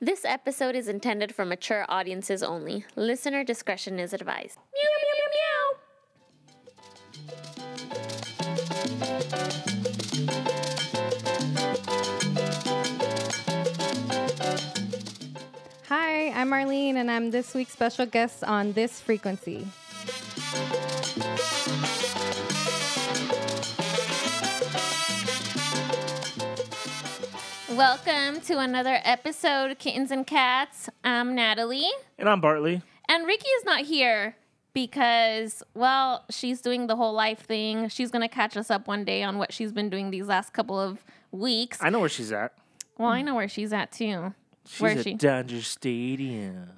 This episode is intended for mature audiences only. Listener discretion is advised. Meow, meow, meow, meow. Hi, I'm Marlene, and I'm this week's special guest on this frequency. Welcome to another episode of Kittens and Cats. I'm Natalie. And I'm Bartley. And Ricky is not here because, well, she's doing the whole life thing. She's going to catch us up one day on what she's been doing these last couple of weeks. I know where she's at. Well, I know where she's at too. She's Where is at she? Dodger Stadium.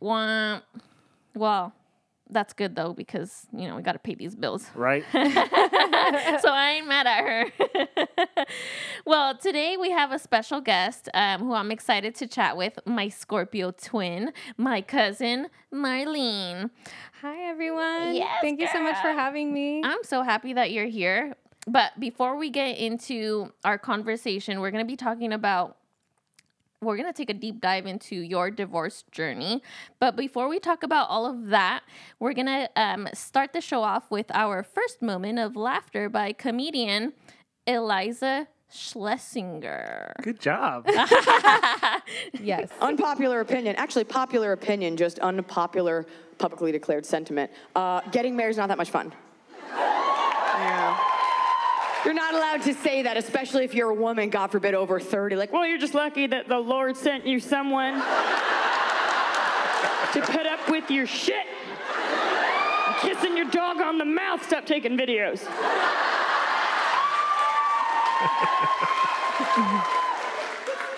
Wah. Well, that's good though because, you know, we got to pay these bills. Right? so I ain't mad at her. well, today we have a special guest um, who I'm excited to chat with my Scorpio twin, my cousin, Marlene. Hi, everyone. Yes, Thank you so much for having me. I'm so happy that you're here. But before we get into our conversation, we're going to be talking about we're going to take a deep dive into your divorce journey. But before we talk about all of that, we're going to um, start the show off with our first moment of laughter by comedian Iliza Shlesinger. Good job. yes. Unpopular opinion. Actually, popular opinion, just unpopular, publicly declared sentiment. Uh, getting married is not that much fun. You're not allowed to say that, especially if you're a woman, God forbid, over 30. Like, well, you're just lucky that the Lord sent you someone to put up with your shit. Kissing your dog on the mouth. Stop taking videos.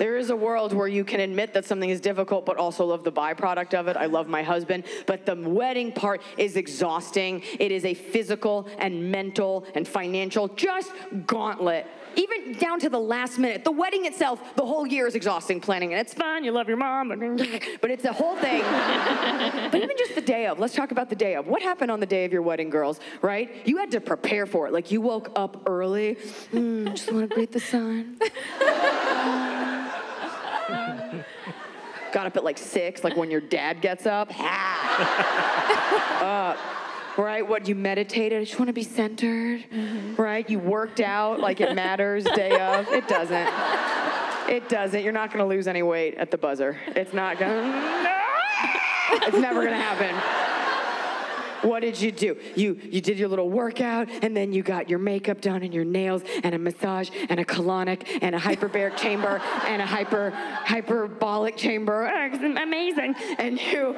There is a world where you can admit that something is difficult, but also love the byproduct of it. I love my husband, but the wedding part is exhausting. It is a physical and mental and financial just gauntlet. Even down to the last minute. The wedding itself, the whole year is exhausting planning, and it's fun. You love your mom, but, it's a whole thing. but even just the day of, let's talk about the day of. What happened on the day of your wedding, girls, right? You had to prepare for it. Like you woke up early. Mm, just want to greet the sun. Got up at like six, like when your dad gets up. uh, right? What you meditated? I just want to be centered. Right? You worked out like it matters day of. It doesn't. It doesn't. You're not going to lose any weight at the buzzer. It's not going to. No! It's never going to happen. What did you do? You you did your little workout and then you got your makeup done and your nails and a massage and a colonic and a hyperbaric chamber and a hyper hyperbolic chamber. Amazing. And you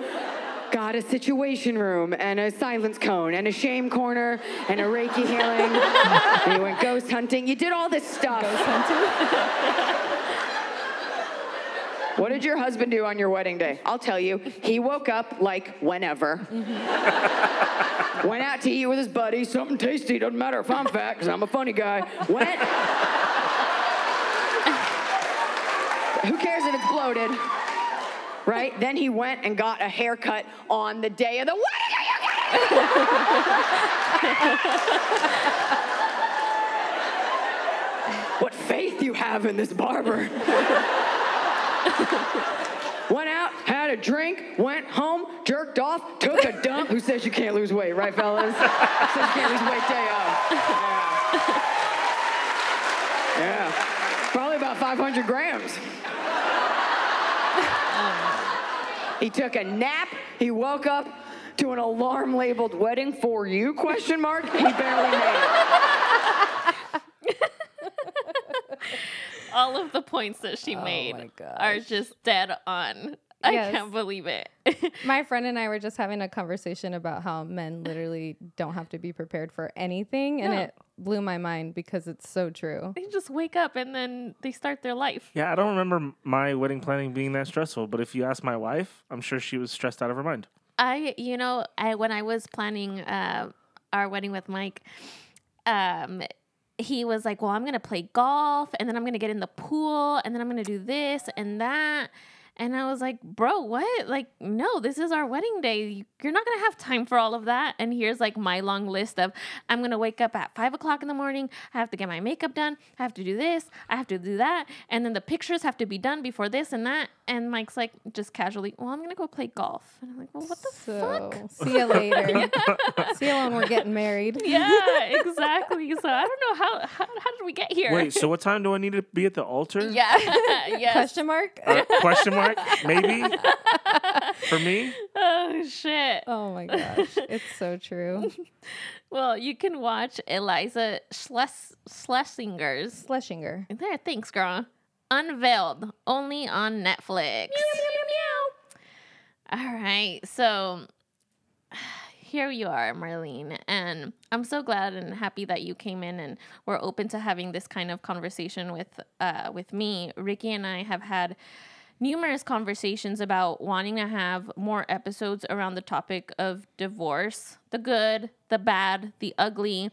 got a situation room and a silence cone and a shame corner and a Reiki healing. and you went ghost hunting. You did all this stuff. Ghost hunting? What did your husband do on your wedding day? I'll tell you. He woke up like whenever. Went out to eat with his buddy, something tasty, doesn't matter if I'm fat, because I'm a funny guy. Went. Who cares if it's bloated? Right? Then he went and got a haircut on the day of the wedding. what faith you have in this barber. Went out, had a drink, went home, jerked off, took a dump. Who says you can't lose weight, right, fellas? Who says you can't lose weight day of? Yeah. Yeah. Probably about 500 grams. He took a nap. He woke up to an alarm labeled "Wedding for You?" question mark. He barely made it. All of the points that she made are just dead on. I Yes. can't believe it. My friend and I were just having a conversation about how men literally don't have to be prepared for anything. And No. it blew my mind because it's so true. they just wake up and then they start their life. yeah, I don't remember my wedding planning being that stressful, but if you ask my wife, I'm sure she was stressed out of her mind. I, you know, I when I was planning uh, our wedding with Mike, um, he was like, "Well, I'm gonna play golf, and then I'm gonna get in the pool, and then I'm gonna do this and that." And I was like, bro, what? Like, no, this is our wedding day. You're not going to have time for all of that. And here's like my long list of I'm going to wake up at five o'clock in the morning. I have to get my makeup done. I have to do this. I have to do that. And then the pictures have to be done before this and that. And Mike's like, just casually, well, I'm going to go play golf. And I'm like, well, what the fuck? See you later. see you when we're getting married. Yeah, exactly. So I don't know how, how, how did we get here? Wait, so what time do I need to be at the altar? yeah. yes. Question mark? Uh, question mark? Maybe for me. Oh, shit. oh my gosh. It's so true. Well, you can watch Iliza Shles- Shlesinger's. Shlesinger. There, thanks, girl. Unveiled, only on Netflix. All right, so here you are, Marlene, and I'm so glad and happy that you came in and were open to having this kind of conversation with uh, with me. Ricky and I have had numerous conversations about wanting to have more episodes around the topic of divorce, the good, the bad, the ugly,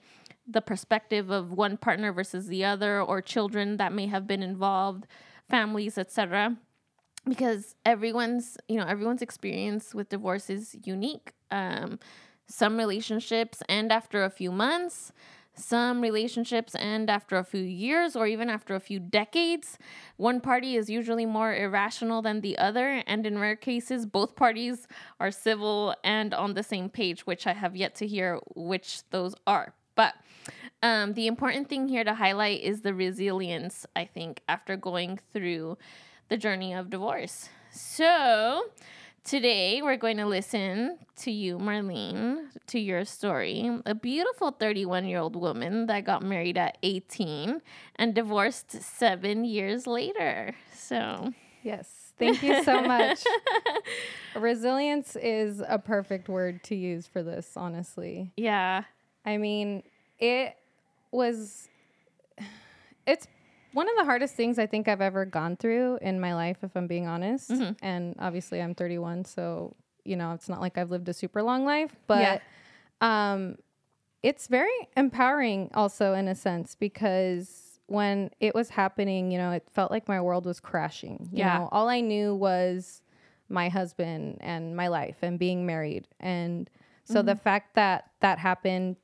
the perspective of one partner versus the other or children that may have been involved, families, etc because everyone's you know everyone's experience with divorce is unique. Um, some relationships end after a few months some relationships end after a few years or even after a few decades one party is usually more irrational than the other and in rare cases both parties are civil and on the same page which i have yet to hear which those are but um, the important thing here to highlight is the resilience i think after going through the journey of divorce. So, today we're going to listen to you, Marlene, to your story. A beautiful 31 year old woman that got married at 18 and divorced seven years later. So, Yes. Thank you so much. Resilience is a perfect word to use for this, honestly. yeah. I mean, it was it's one of the hardest things I think I've ever gone through in my life, if I'm being honest. And obviously, I'm 31, so you know it's not like I've lived a super long life, but um, it's very empowering, also in a sense, because when it was happening, you know, it felt like my world was crashing. You Yeah. know, all I knew was my husband and my life and being married, and so the fact that that happened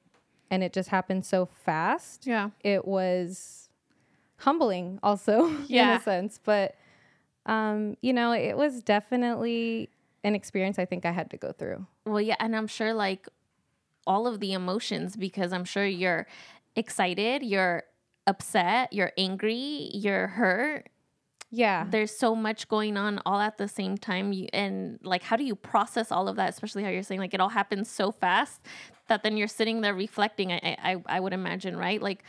and it just happened so fast Yeah. it was humbling also in a sense but um you know it was definitely an experience i think i had to go through. Well, yeah. And I'm sure like all of the emotions because I'm sure you're excited, you're upset, you're angry, you're hurt, yeah. There's so much going on all at the same time you, and like how do you process all of that especially how you're saying like it all happens so fast that then you're sitting there reflecting i i, I would imagine right? Like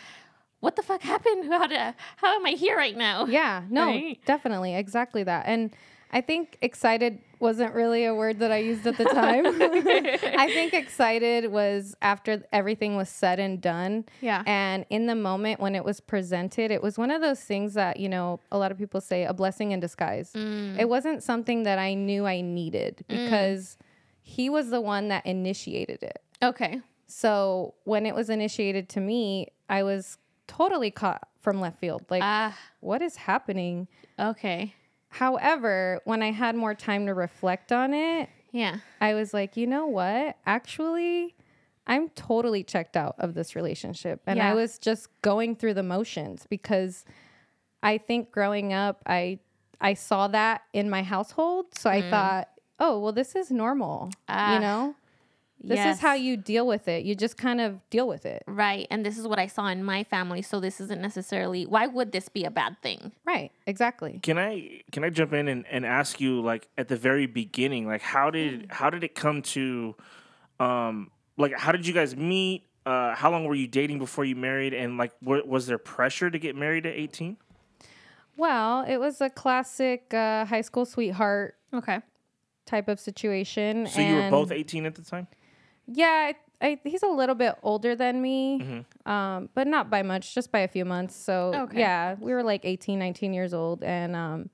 what the fuck happened? How did how am i here right now? Yeah no Right? definitely exactly that. And i think excited wasn't really a word that i used at the time. I think excited was after everything was said and done. Yeah. and in the moment when it was presented it was one of those things that you know a lot of people say a blessing in disguise. Mm. it wasn't something that i knew i needed because he was the one that initiated it. Okay. So when it was initiated to me i was totally caught from left field like ah what is happening okay however when i had more time to reflect on it yeah I was like, you know what? Actually, I'm totally checked out of this relationship. And Yeah. I was just going through the motions because I think growing up, I I saw that in my household. So I thought, oh, well, this is normal. Ah, you know? This is how you deal with it. You just kind of deal with it. right and this is what i saw in my family so this isn't necessarily why would this be a bad thing Right. Exactly. Can I can I jump in and, and ask you like at the very beginning, like how did how did it come to um like how did you guys meet? Uh, how long were you dating before you married? And like, wa- was there pressure to get married at eighteen? Well, it was a classic uh, high school sweetheart okay type of situation. So you were both eighteen at the time. Yeah, I, I, he's a little bit older than me, Mm-hmm. um, but not by much, just by a few months. So Okay. yeah, we were like 18, 19 years old, and um,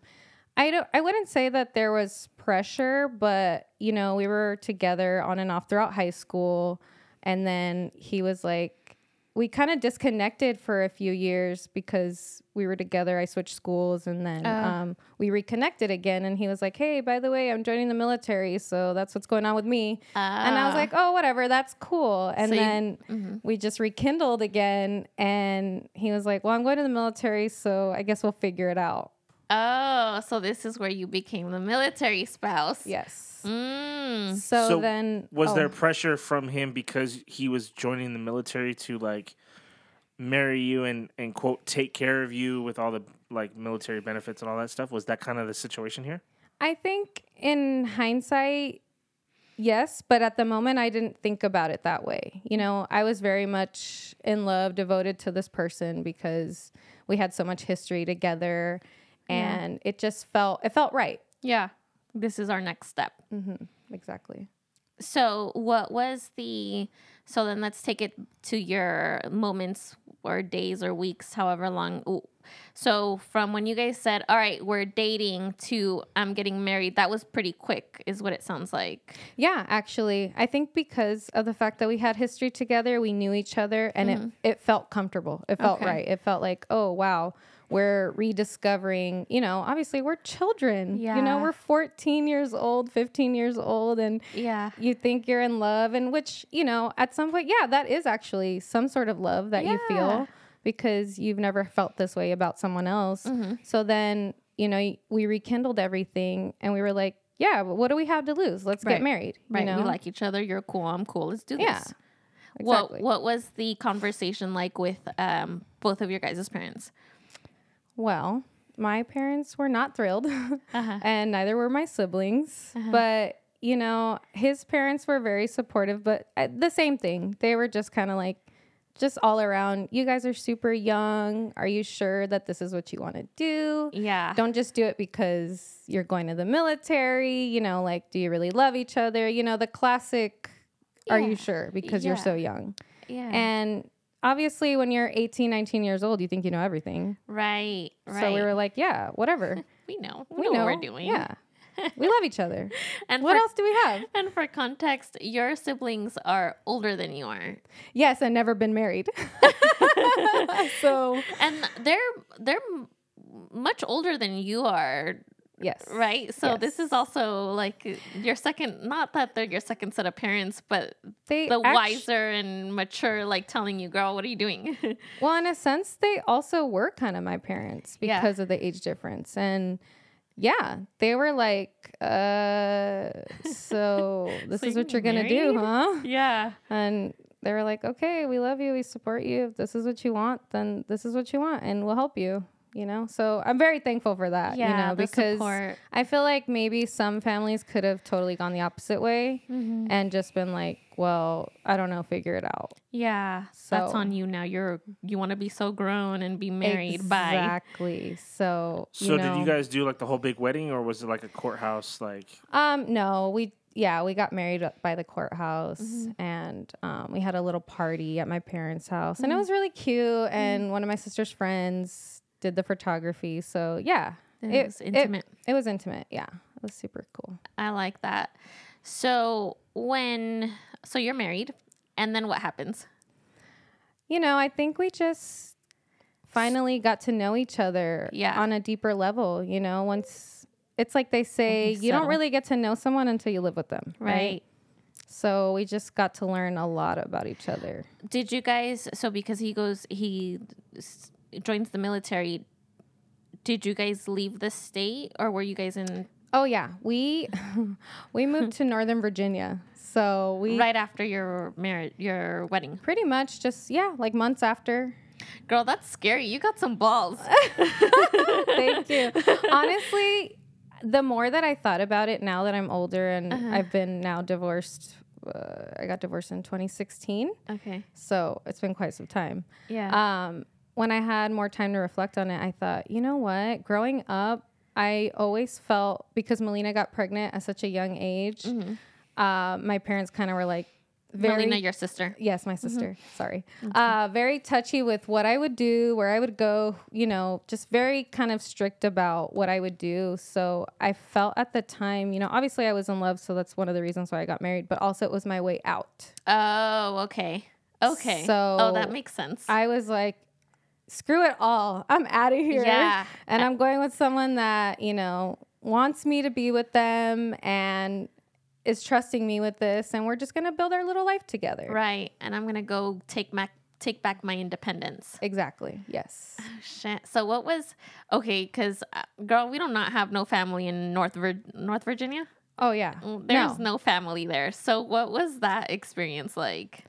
I don't, I wouldn't say that there was pressure, but you know, we were together on and off throughout high school, and then he was like, we kind of disconnected for a few years because we were together. I switched schools and then um, we reconnected again. And he was like, Hey, by the way, I'm joining the military. So that's what's going on with me. and I was Ah. like, Oh, whatever. That's cool. And So you- then we just rekindled again. And he was like, Well, I'm going to the military. So I guess we'll figure it out. Oh, so this is where you became the military spouse. Yes. Mm. So, So then. Was oh, there pressure from him because he was joining the military to like marry you and and quote take care of you with all the like military benefits and all that stuff? Was that kind of the situation here? I think in hindsight, yes, but at the moment, I didn't think about it that way. You know, I was very much in love, devoted to this person because we had so much history together, and it just felt it felt right. Yeah. This is our next step. Mm-hmm. Exactly. So, what was the so then let's take it to your moments or days or weeks, however long. Ooh. So, from when you guys said, "All right, we're dating," to "I'm getting married," that was pretty quick, is what it sounds like. Yeah, actually, I think because of the fact that we had history together, we knew each other, and it mm-hmm. it felt comfortable. It felt Okay. right. It felt like, oh wow, we're rediscovering. You know, obviously we're children. Yeah. You know, we're 14 years old, 15 years old, and Yeah. you think you're in love, and which you know, at some point, yeah, that is actually some sort of love that you feel because you've never felt this way about someone else. Mm-hmm. So then, you know, we rekindled everything, and we were like. Yeah, but what do we have to lose? Let's Right. get married. you Right. know? We like each other. You're cool. I'm cool. Let's do Yeah, this. exactly. What What was the conversation like with um both of your guys' parents? Well, my parents were not thrilled, Uh-huh. and neither were my siblings. But, you know, his parents were very supportive, but uh, the same thing. They were just kind of like, just all around, you guys are super young. Are you sure that this is what you want to do? Yeah. Don't just do it because you're going to the military. You know, like, do you really love each other? You know, the classic, are you sure? Because you're so young. Yeah. And obviously, when you're 18, 19 years old, you think you know everything. right. Right. So we were like, yeah, whatever. we know. We, we know, know what we're doing. Yeah. we love each other. And What for, else do we have? And for context, your siblings are older than you are, Yes, and never been married. so, and they're they're much older than you are, yes. right? So this is also like your second. Not that they're your second set of parents, but They the act- wiser and mature, like telling you, "Girl, what are you doing?" Well, in a sense, they also were kind of my parents Yeah. because of the age difference. And yeah, they were like, uh, so this So is what you're going to do, huh? yeah. And they were like, okay, we love you. We support you. If this is what you want, then this is what you want, and we'll help you. You know, so I'm very thankful for that. Yeah, you know, because support. I feel like maybe some families could have totally gone the opposite way Mm-hmm. and just been like, well, I don't know, figure it out. Yeah, so that's on you now. You're you want to be so grown and be married. Bye. Exactly. So, you So know, did you guys do like the whole big wedding, or was it like a courthouse? Like Um, no, we yeah, we got married by the courthouse Mm-hmm. and um, we had a little party at my parents' house and it Mm-hmm. was really cute. And one of my sister's friends did the photography. So yeah, It was intimate. It, was intimate. Yeah, it was super cool. I like that. So when so you're married, and then what happens? You know, I think we just finally got to know each other Yeah. on a deeper level. You know, once it's like they say, you don't really get to know someone until you live with them, right? Right. So we just got to learn a lot about each other. Did you guys? So because he goes, he joins the military. Did you guys leave the state, or were you guys in Oh yeah, we we moved to Northern Virginia. So we right after your marriage, your wedding? pretty much just yeah, like months after. Girl, that's scary. You got some balls. Thank you. Honestly, the more that I thought about it now that I'm older and Uh-huh. I've been now divorced, uh, I got divorced in 2016, okay. so it's been quite some time. Yeah. Um, when I had more time to reflect on it, I thought, you know what? Growing up, I always felt because Melina got pregnant at such a young age, uh, my parents kind of were like, very Melina, your sister. Yes, my sister. Sorry. Uh, very touchy with what I would do, where I would go, you know, just very kind of strict about what I would do. So I felt at the time, you know, obviously I was in love. So that's one of the reasons why I got married, but also it was my way out. Oh, okay. Okay. So oh, that makes sense. I was like, screw it all. I'm out of here. Yeah. And I'm going with someone that, you know, wants me to be with them and is trusting me with this. And we're just going to build our little life together. right. And I'm gonna go take back take back my independence. Exactly. Yes. Shit. So what was okay? Because uh, girl, we do not have no family in North Vir- North Virginia. Oh, yeah. Mm, There's No. no family there. So what was that experience like?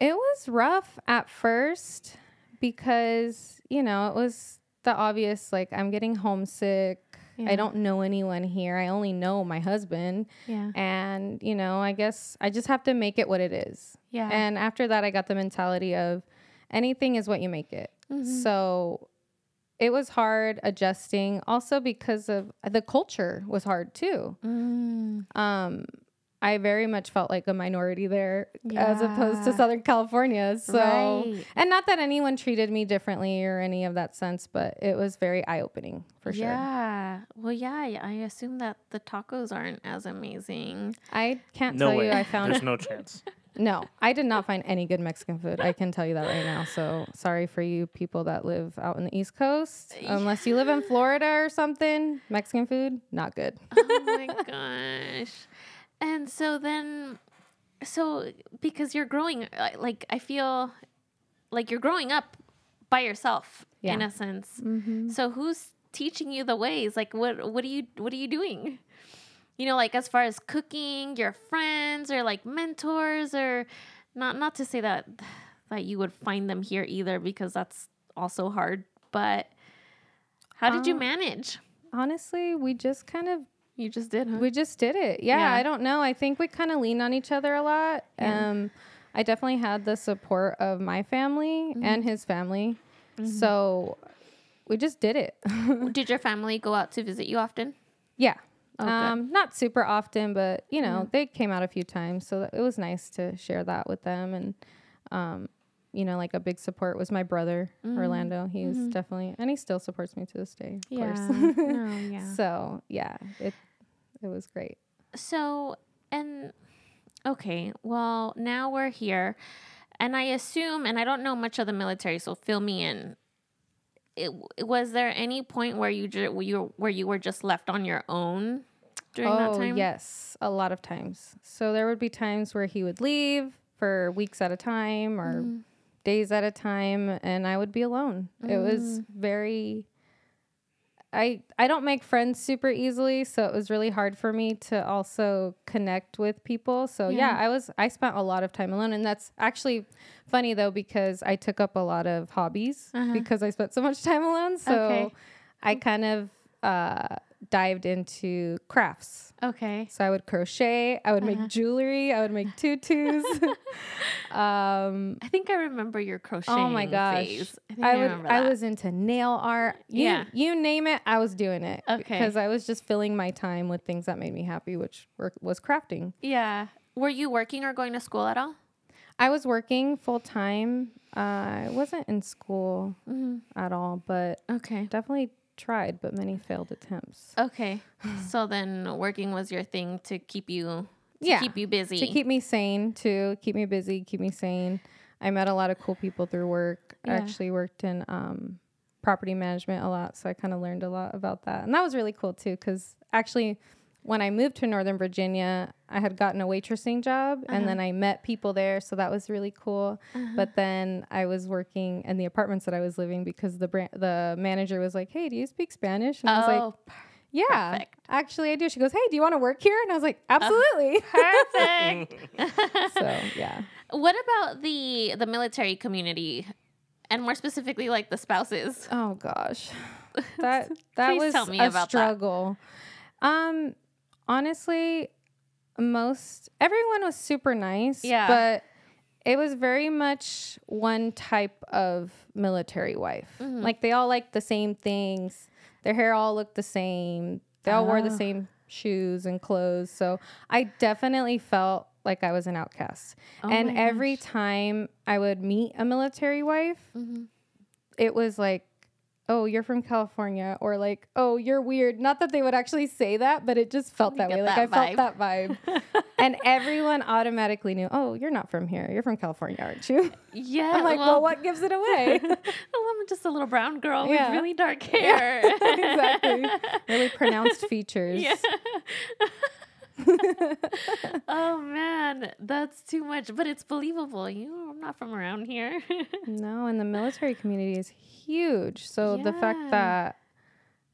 It was rough at first because, you know, it was the obvious like, I'm getting homesick. Yeah. I don't know anyone here. I only know my husband. Yeah. And, you know, I guess I just have to make it what it is. Yeah. And after that, I got the mentality of anything is what you make it. So it was hard adjusting also because of the culture was hard too. Mm. Um, I very much felt like a minority there as opposed to Southern California. So, Right. and not that anyone treated me differently or any of that sense, but it was very eye opening for sure. Yeah. Well, yeah. I I assume that the tacos aren't as amazing. I can't No tell way. you I found There's no chance. No, I did not find any good Mexican food. I can tell you that right now. So sorry for you people that live out in the East Coast. Unless you live in Florida or something, Mexican food, not good. oh my gosh. And so then, so because you're growing, uh, like I feel like you're growing up by yourself in a sense. So who's teaching you the ways? Like what what are you what are you doing? You know, like as far as cooking, your friends or like mentors or not not to say that that you would find them here either because that's also hard, but how did you Um, manage? Honestly, we just kind of You just did, huh? we just did it. Yeah, Yeah. I don't know. I think we kind of lean on each other a lot. Um I definitely had the support of my family and his family. So we just did it. Did your family go out to visit you often? Yeah. Oh, um, not super often, but you know, they came out a few times, so that- it was nice to share that with them. And um, you know, like a big support was my brother Orlando. He's definitely, and he still supports me to this day, of course. no, yeah. so yeah, it it was great. So, and okay, well, now we're here, and I assume, and I don't know much of the military, so fill me in. It, was there any point where you ju- where you where you were just left on your own during that oh time? yes, a lot of times. So there would be times where he would leave for weeks at a time or Mm. days at a time, and I would be alone. It Mm. was very. I I don't make friends super easily, so it was really hard for me to also connect with people. So yeah, Yeah. I was I spent a lot of time alone, and that's actually funny though because I took up a lot of hobbies because I spent so much time alone. So Uh-huh. Okay. I kind of uh, dived into crafts. Okay. So I would crochet, I would Uh-huh. make jewelry, I would make tutus. um, I think I remember your crocheting. oh my gosh, phase. I, think I I, would. I was into nail art. You, Yeah. you name it, I was doing it. Okay. because I was just filling my time with things that made me happy, which were, was crafting. Yeah. Were you working or going to school at all? I was working full time. Uh, I wasn't in school Mm-hmm. at all, but Okay. definitely tried, but many failed attempts. Okay. so then working was your thing to keep you to Yeah, keep you busy. to keep me sane too keep me busy keep me sane i met a lot of cool people through work i actually worked in um, property management a lot so i kind of learned a lot about that and that was really cool too because actually when i moved to northern virginia i had gotten a waitressing job and then uh-huh. i met people there so that was really cool. Uh-huh. But then i was working in the apartments that i was living because the brand, the manager was like hey do you speak spanish? And i was like oh, yeah perfect. actually i do. She goes hey do you want to work here? And i was like uh-huh. absolutely. Perfect. so yeah. What about the the military community, and more specifically, like the spouses? oh gosh. That that was a about that. struggle. Um honestly most everyone was super nice Yeah. but it was very much one type of military wife Mm-hmm. like they all liked the same things their hair all looked the same they all wore the Oh. same shoes and clothes so i definitely felt like i was an outcast Oh and every time i would meet a military wife Mm-hmm. it was like oh, you're from California, or like, oh, you're weird. Not that they would actually say that, but it just felt that way. Like I felt that vibe. and everyone automatically knew, oh, you're not from here. You're from California, aren't you? Yeah. I'm like, well, what gives it away? Oh, I'm just a little brown girl Yeah. with really dark hair. exactly. Really pronounced features. Yeah. oh man, that's too much, but it's believable. You know, I'm not from around here. No, and the military community is huge. So the fact that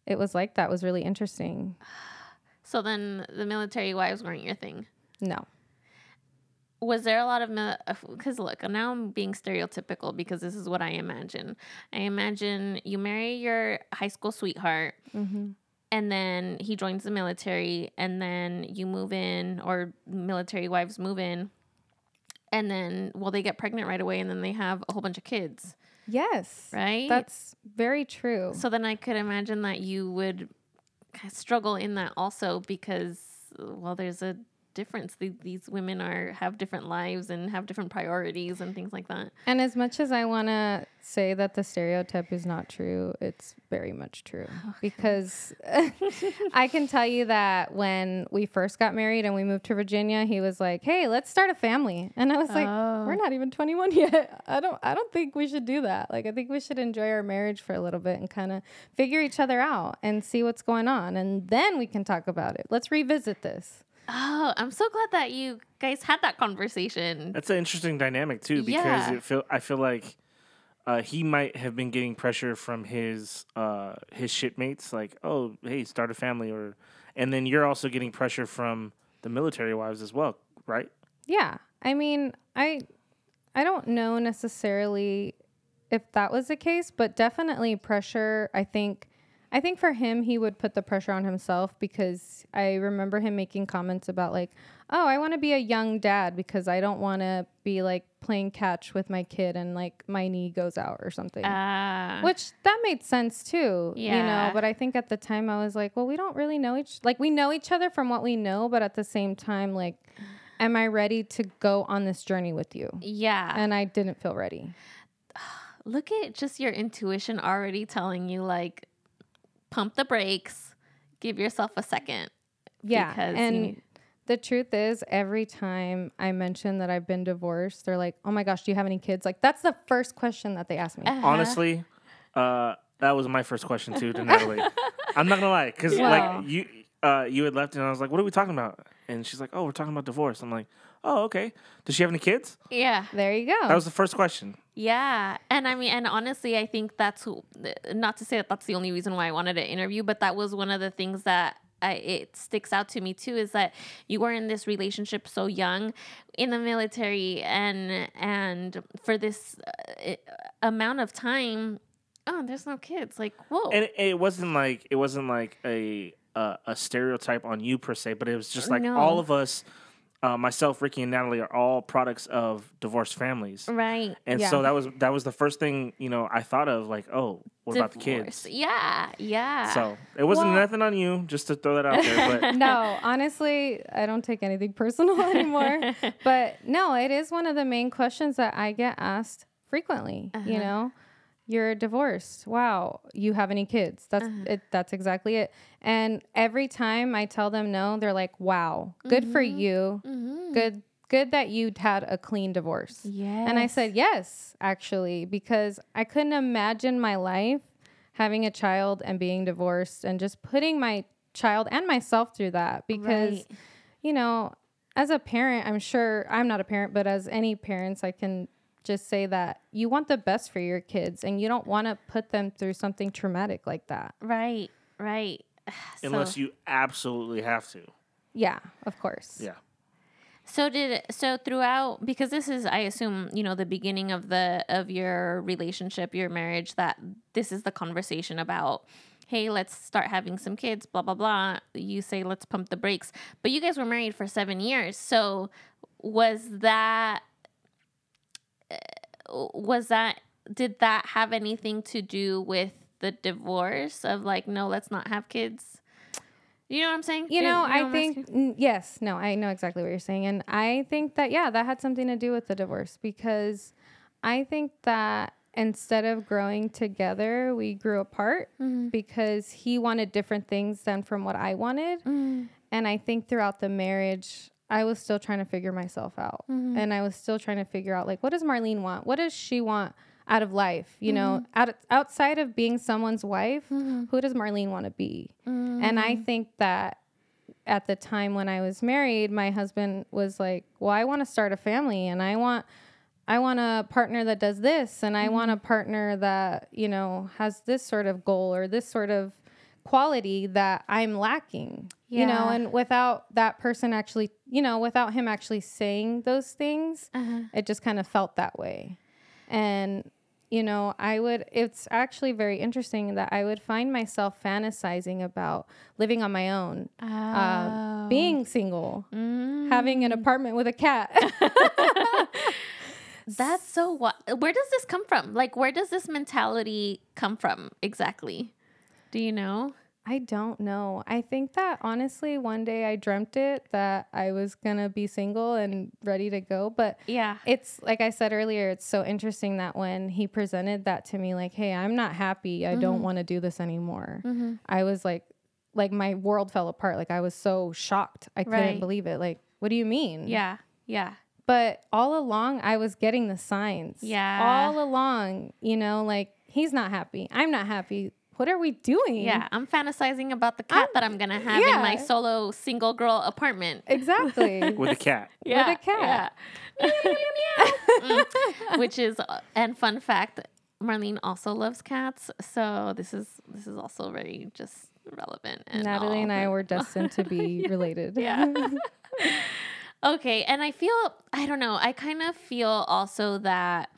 it was like that was really interesting. so then the military wives weren't your thing. No. Was there a lot of because look now I'm being stereotypical because this is what I imagine. I imagine you marry your high school sweetheart Mm-hmm. And then he joins the military and then you move in or military wives move in and then well they get pregnant right away and then they have a whole bunch of kids Yes. right That's very true. so then i could imagine that you would struggle in that also because well there's a difference Th- these women are have different lives and have different priorities and things like that And as much as I want to say that the stereotype is not true, it's very much true. Because I can tell you that when we first got married and we moved to Virginia, he was like, "Hey, let's start a family." And I was like, Oh. "We're not even 21 yet. I don't I don't think we should do that. Like I think we should enjoy our marriage for a little bit and kind of figure each other out and see what's going on and then we can talk about it. Let's revisit this." Oh i'm so glad that you guys had that conversation That's an interesting dynamic too, because Yeah. it feel I feel like uh, he might have been getting pressure from his uh, his shipmates, like, oh, hey, start a family, or, and then you're also getting pressure from the military wives as well, right? Yeah. I mean, I I don't know necessarily if that was the case, but definitely pressure, I think I think for him he would put the pressure on himself because I remember him making comments about like, "Oh, I want to be a young dad because I don't want to be like playing catch with my kid and like my knee goes out or something." Ah. Which that made sense too, yeah. you know. But I think at the time I was like, well, we don't really know each like we know each other from what we know, but at the same time, like, am I ready to go on this journey with you? yeah And I didn't feel ready. look at just your intuition already telling you like pump the brakes give yourself a second Yeah, because and you need- the truth is, every time I mention that I've been divorced, they're like, "Oh my gosh, do you have any kids?" Like that's the first question that they ask me. Uh-huh. Honestly, uh, that was my first question too to Natalie. I'm not gonna lie, because Wow. like you uh, you had left, and I was like, what are we talking about? And she's like, oh, we're talking about divorce. I'm like, oh, okay. Does she have any kids? yeah There you go. That was the first question. yeah and i mean and honestly i think that's who not to say that that's the only reason why i wanted to interview but that was one of the things that I, it sticks out to me too is that you were in this relationship so young in the military and and for this uh, amount of time oh there's no kids like whoa And it, it wasn't like it wasn't like a uh, a stereotype on you per se, but it was just like No. all of us, uh, myself, Ricky, and Natalie, are all products of divorced families. right And Yeah. so that was that was the first thing you know I thought of like oh what about the kids Yeah, yeah. so it wasn't Well- nothing on you just to throw that out there but no, honestly, I don't take anything personal anymore. but no, it is one of the main questions that I get asked frequently. You know, you're divorced. Wow, you have any kids? That's uh-huh. it. That's exactly it. And every time I tell them no, they're like, "Wow, good for mm-hmm. you. Mm-hmm. Good, good that you had a clean divorce." yeah. And I said, yes, actually, because I couldn't imagine my life having a child and being divorced and just putting my child and myself through that because, Right. you know, as a parent, I'm sure I'm not a parent, but as any parents, I can just say that you want the best for your kids and you don't want to put them through something traumatic like that. right, right. unless so, you absolutely have to Yeah, of course. yeah so did so throughout because this is I assume you know the beginning of the of your relationship, your marriage. That this is the conversation about. Hey, let's start having some kids. Blah blah blah. You say let's pump the brakes, but you guys were married for seven years. So was that was that did that have anything to do with the divorce of like no let's not have kids? You know what i'm saying? You know, what I think n- yes, no, I know exactly what you're saying, and I think that yeah, that had something to do with the divorce because I think that instead of growing together, we grew apart mm-hmm. because he wanted different things than from what I wanted. Mm. And I think throughout the marriage, I was still trying to figure myself out. Mm-hmm. And I was still trying to figure out like what does Marlene want? What does she want out of life? You know, mm-hmm. out, outside of being someone's wife, mm-hmm. who does Marlene want to be? And I think that at the time when I was married, my husband was like, "Well, I want to start a family and I want I want a partner that does this and I want a partner that, you know, has this sort of goal or this sort of quality that I'm lacking." You know, and without that person actually, you know, without him actually saying those things, it just kind of felt that way. And you know, I would, it's actually very interesting that I would find myself fantasizing about living on my own, um, being single, having an apartment with a cat. That's so what? Where does this come from? Like, where does this mentality come from exactly? Do you know? I don't know. I think that honestly, one day I dreamt it that I was going to be single and ready to go. But Yeah. it's like I said earlier, it's so interesting that when he presented that to me, like, hey, I'm not happy. I don't mm-hmm. want to do this anymore. Mm-hmm. I was like, like my world fell apart. Like I was so shocked. I couldn't Right. believe it. Like, what do you mean? Yeah. Yeah. But all along, I was getting the signs. Yeah. All along, you know, like he's not happy. I'm not happy. What are we doing? Yeah. I'm fantasizing about the cat that I'm going to have in my solo single girl apartment. Exactly. with a cat. Yeah, With a cat. yeah. Mm. Which is, uh, and fun fact, Marlene also loves cats, so this is this is also very just relevant. And Natalie all. and I were destined to be related. Yeah. okay, and I feel I don't know. I kind of feel also that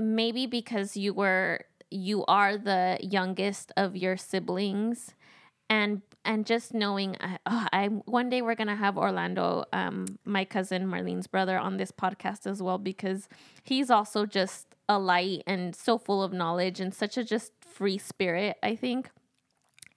maybe because you were you are the youngest of your siblings and and just knowing uh, oh, I one day we're gonna have Orlando, um, my cousin Marlene's brother, on this podcast as well because he's also just a light and so full of knowledge and such a just free spirit. I think.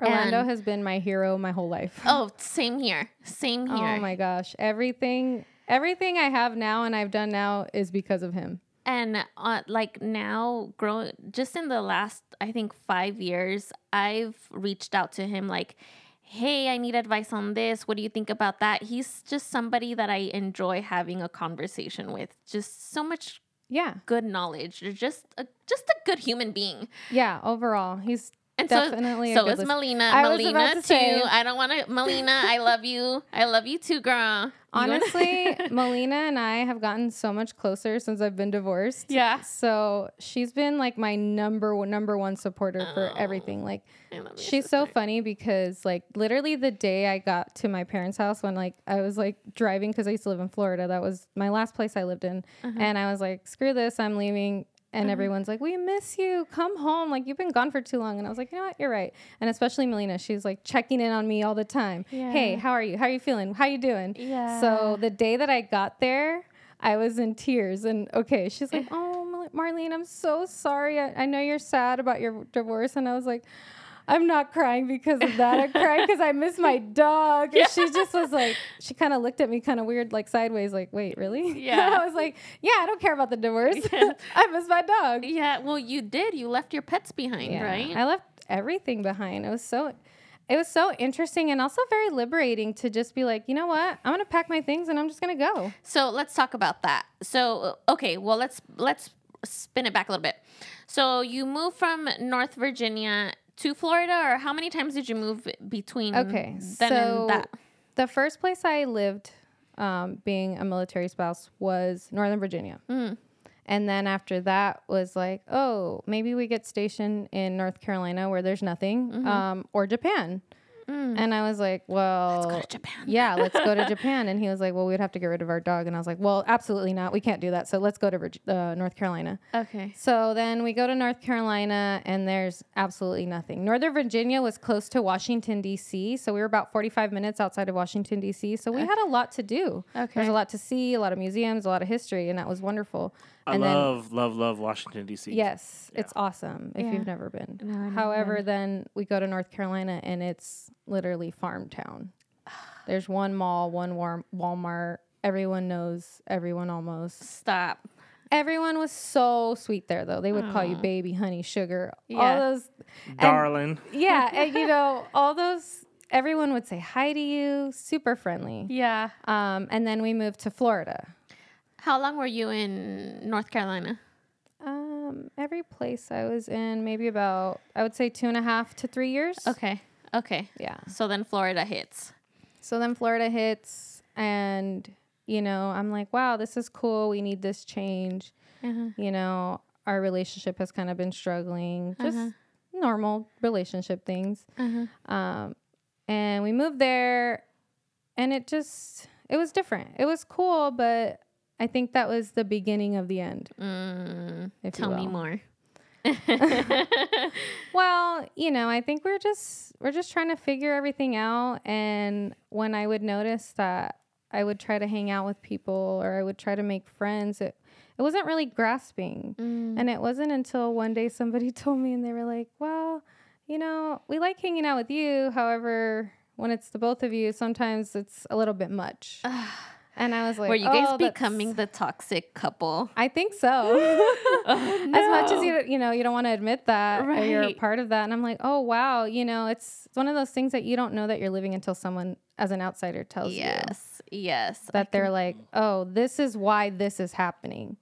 Orlando And- has been my hero my whole life. Oh, same here, same here. Oh my gosh. Everything everything I have now and I've done now is because of him. And uh, like now grow just in the last i think five years i've reached out to him like hey i need advice on this what do you think about that he's just somebody that i enjoy having a conversation with just so much Yeah. good knowledge You're just a, just a good human being Yeah, overall. He's and definitely so, so is melina I melina too say- i don't want to melina i love you i love you too girl Honestly, Melina and I have gotten so much closer since I've been divorced. Yeah. So she's been like my number one, number one supporter for everything. Like I love your she's so funny because like literally the day I got to my parents' house when like I was like driving because I used to live in Florida. That was my last place I lived in, Uh-huh. and I was like, screw this, I'm leaving. And mm-hmm. everyone's like, "We miss you. Come home. Like you've been gone for too long." And I was like, "You know what? You're right." And especially Melina, she's like checking in on me all the time. Hey, how are you? How are you feeling? How are you doing? Yeah. So the day that I got there, I was in tears. And okay, she's like, "Oh, Marlene, I'm so sorry. I, I know you're sad about your divorce." And I was like. I'm not crying because of that. I'm crying because I miss my dog. And she just was like, she kind of looked at me kind of weird, like sideways, like, wait, really? Yeah. I was like, yeah, I don't care about the divorce. I miss my dog. yeah well you did you left your pets behind Yeah. right I left everything behind. It was so it was so interesting and also very liberating to just be like, you know what? I'm gonna pack my things and I'm just gonna go. So let's talk about that. So uh, okay, well let's let's spin it back a little bit. So you moved from North Virginia to Florida, or how many times did you move between? Okay. then so and that. the first place I lived, um, being a military spouse, was Northern Virginia. Mm. And then after that was like, oh, maybe we get stationed in North Carolina where there's nothing, Mm-hmm. um, or Japan. And I was like, well, Mm. Go to Japan. yeah, let's go to Japan. And he was like, well, we'd have to get rid of our dog. And I was like, well, absolutely not. We can't do that. So let's go to uh, North Carolina. Okay. So then we go to North Carolina, and there's absolutely nothing. Northern Virginia was close to Washington, D.C., so we were about 45 minutes outside of Washington, D.C., so we had a lot to do. Okay. There's a lot to see, a lot of museums, a lot of history, and that was wonderful. I and then, love, love, love Washington D.C. yes, it's awesome if Yeah. you've never been. No, I've never However, then we go to North Carolina, and it's literally farm town. There's one mall, one war- Walmart. Everyone knows everyone almost. Stop. Everyone was so sweet there, though. They would call you baby, honey, sugar, Yeah. all those. and- Darling. yeah, and you know, all those. Everyone would say hi to you, super friendly. Yeah. Um, and then we moved to Florida. How long were you in North Carolina? Um, every place I was in, maybe about I would say two and a half to three years. Okay. Okay. Yeah. So then Florida hits. So then Florida hits, and you know, I'm like, wow, this is cool. We need this change. Uh-huh. You know, our relationship has kind of been struggling, just Uh-huh. normal relationship things. Uh-huh. Um, and we moved there, and it just it was different. It was cool, but I think that was the beginning of the end. Mm, tell me more. Well, you know, I think we're just we're just trying to figure everything out and when I would notice that I would try to hang out with people or I would try to make friends, it it wasn't really grasping. And it wasn't until one day somebody told me and they were like, "Well, you know, we like hanging out with you. However, when it's the both of you, sometimes it's a little bit much." and I was like, Were you guys "Oh, that's- becoming the toxic couple? I think so. Oh, as much as you you know you don't want to admit that or you're a part of that, and I'm like, oh wow, you know, it's it's one of those things that you don't know that you're living until someone as an outsider tells you Yes. Yes. I that they're like, oh, this is why this is happening,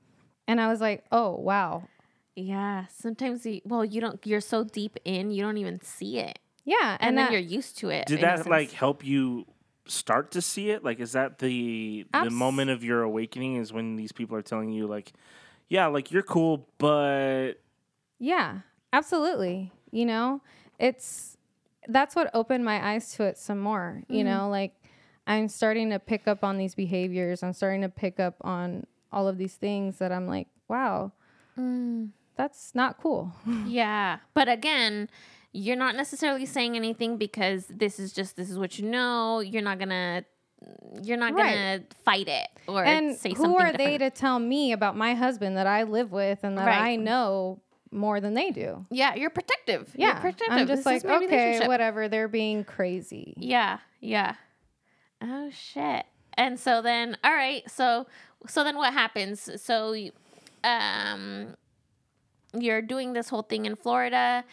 and I was like, oh wow, Yeah. Sometimes you, well, you don't. You're so deep in, you don't even see it, yeah, and, and, then that, you're used to it. Did that like help you start to see it? Like, is that the the moment of your awakening? Is when these people are telling you like, yeah, like you're cool, but Yeah, absolutely. You know, it's that's what opened my eyes to it some more. You mm-hmm. know, like I'm starting to pick up on these behaviors. I'm starting to pick up on all of these things that I'm like, wow, mm. that's not cool. Yeah. But again, you're not necessarily saying anything because this is just this is what you know. You're not gonna you're not Right. gonna fight it or and say who are they to tell me about my husband that I live with and that Right. I know more than they do? yeah, you're protective. Yeah, You're protective. I'm This just is like, okay, whatever. They're being crazy. Yeah, yeah. Oh shit. And so then all right, so so then what happens? So um you're doing this whole thing in Florida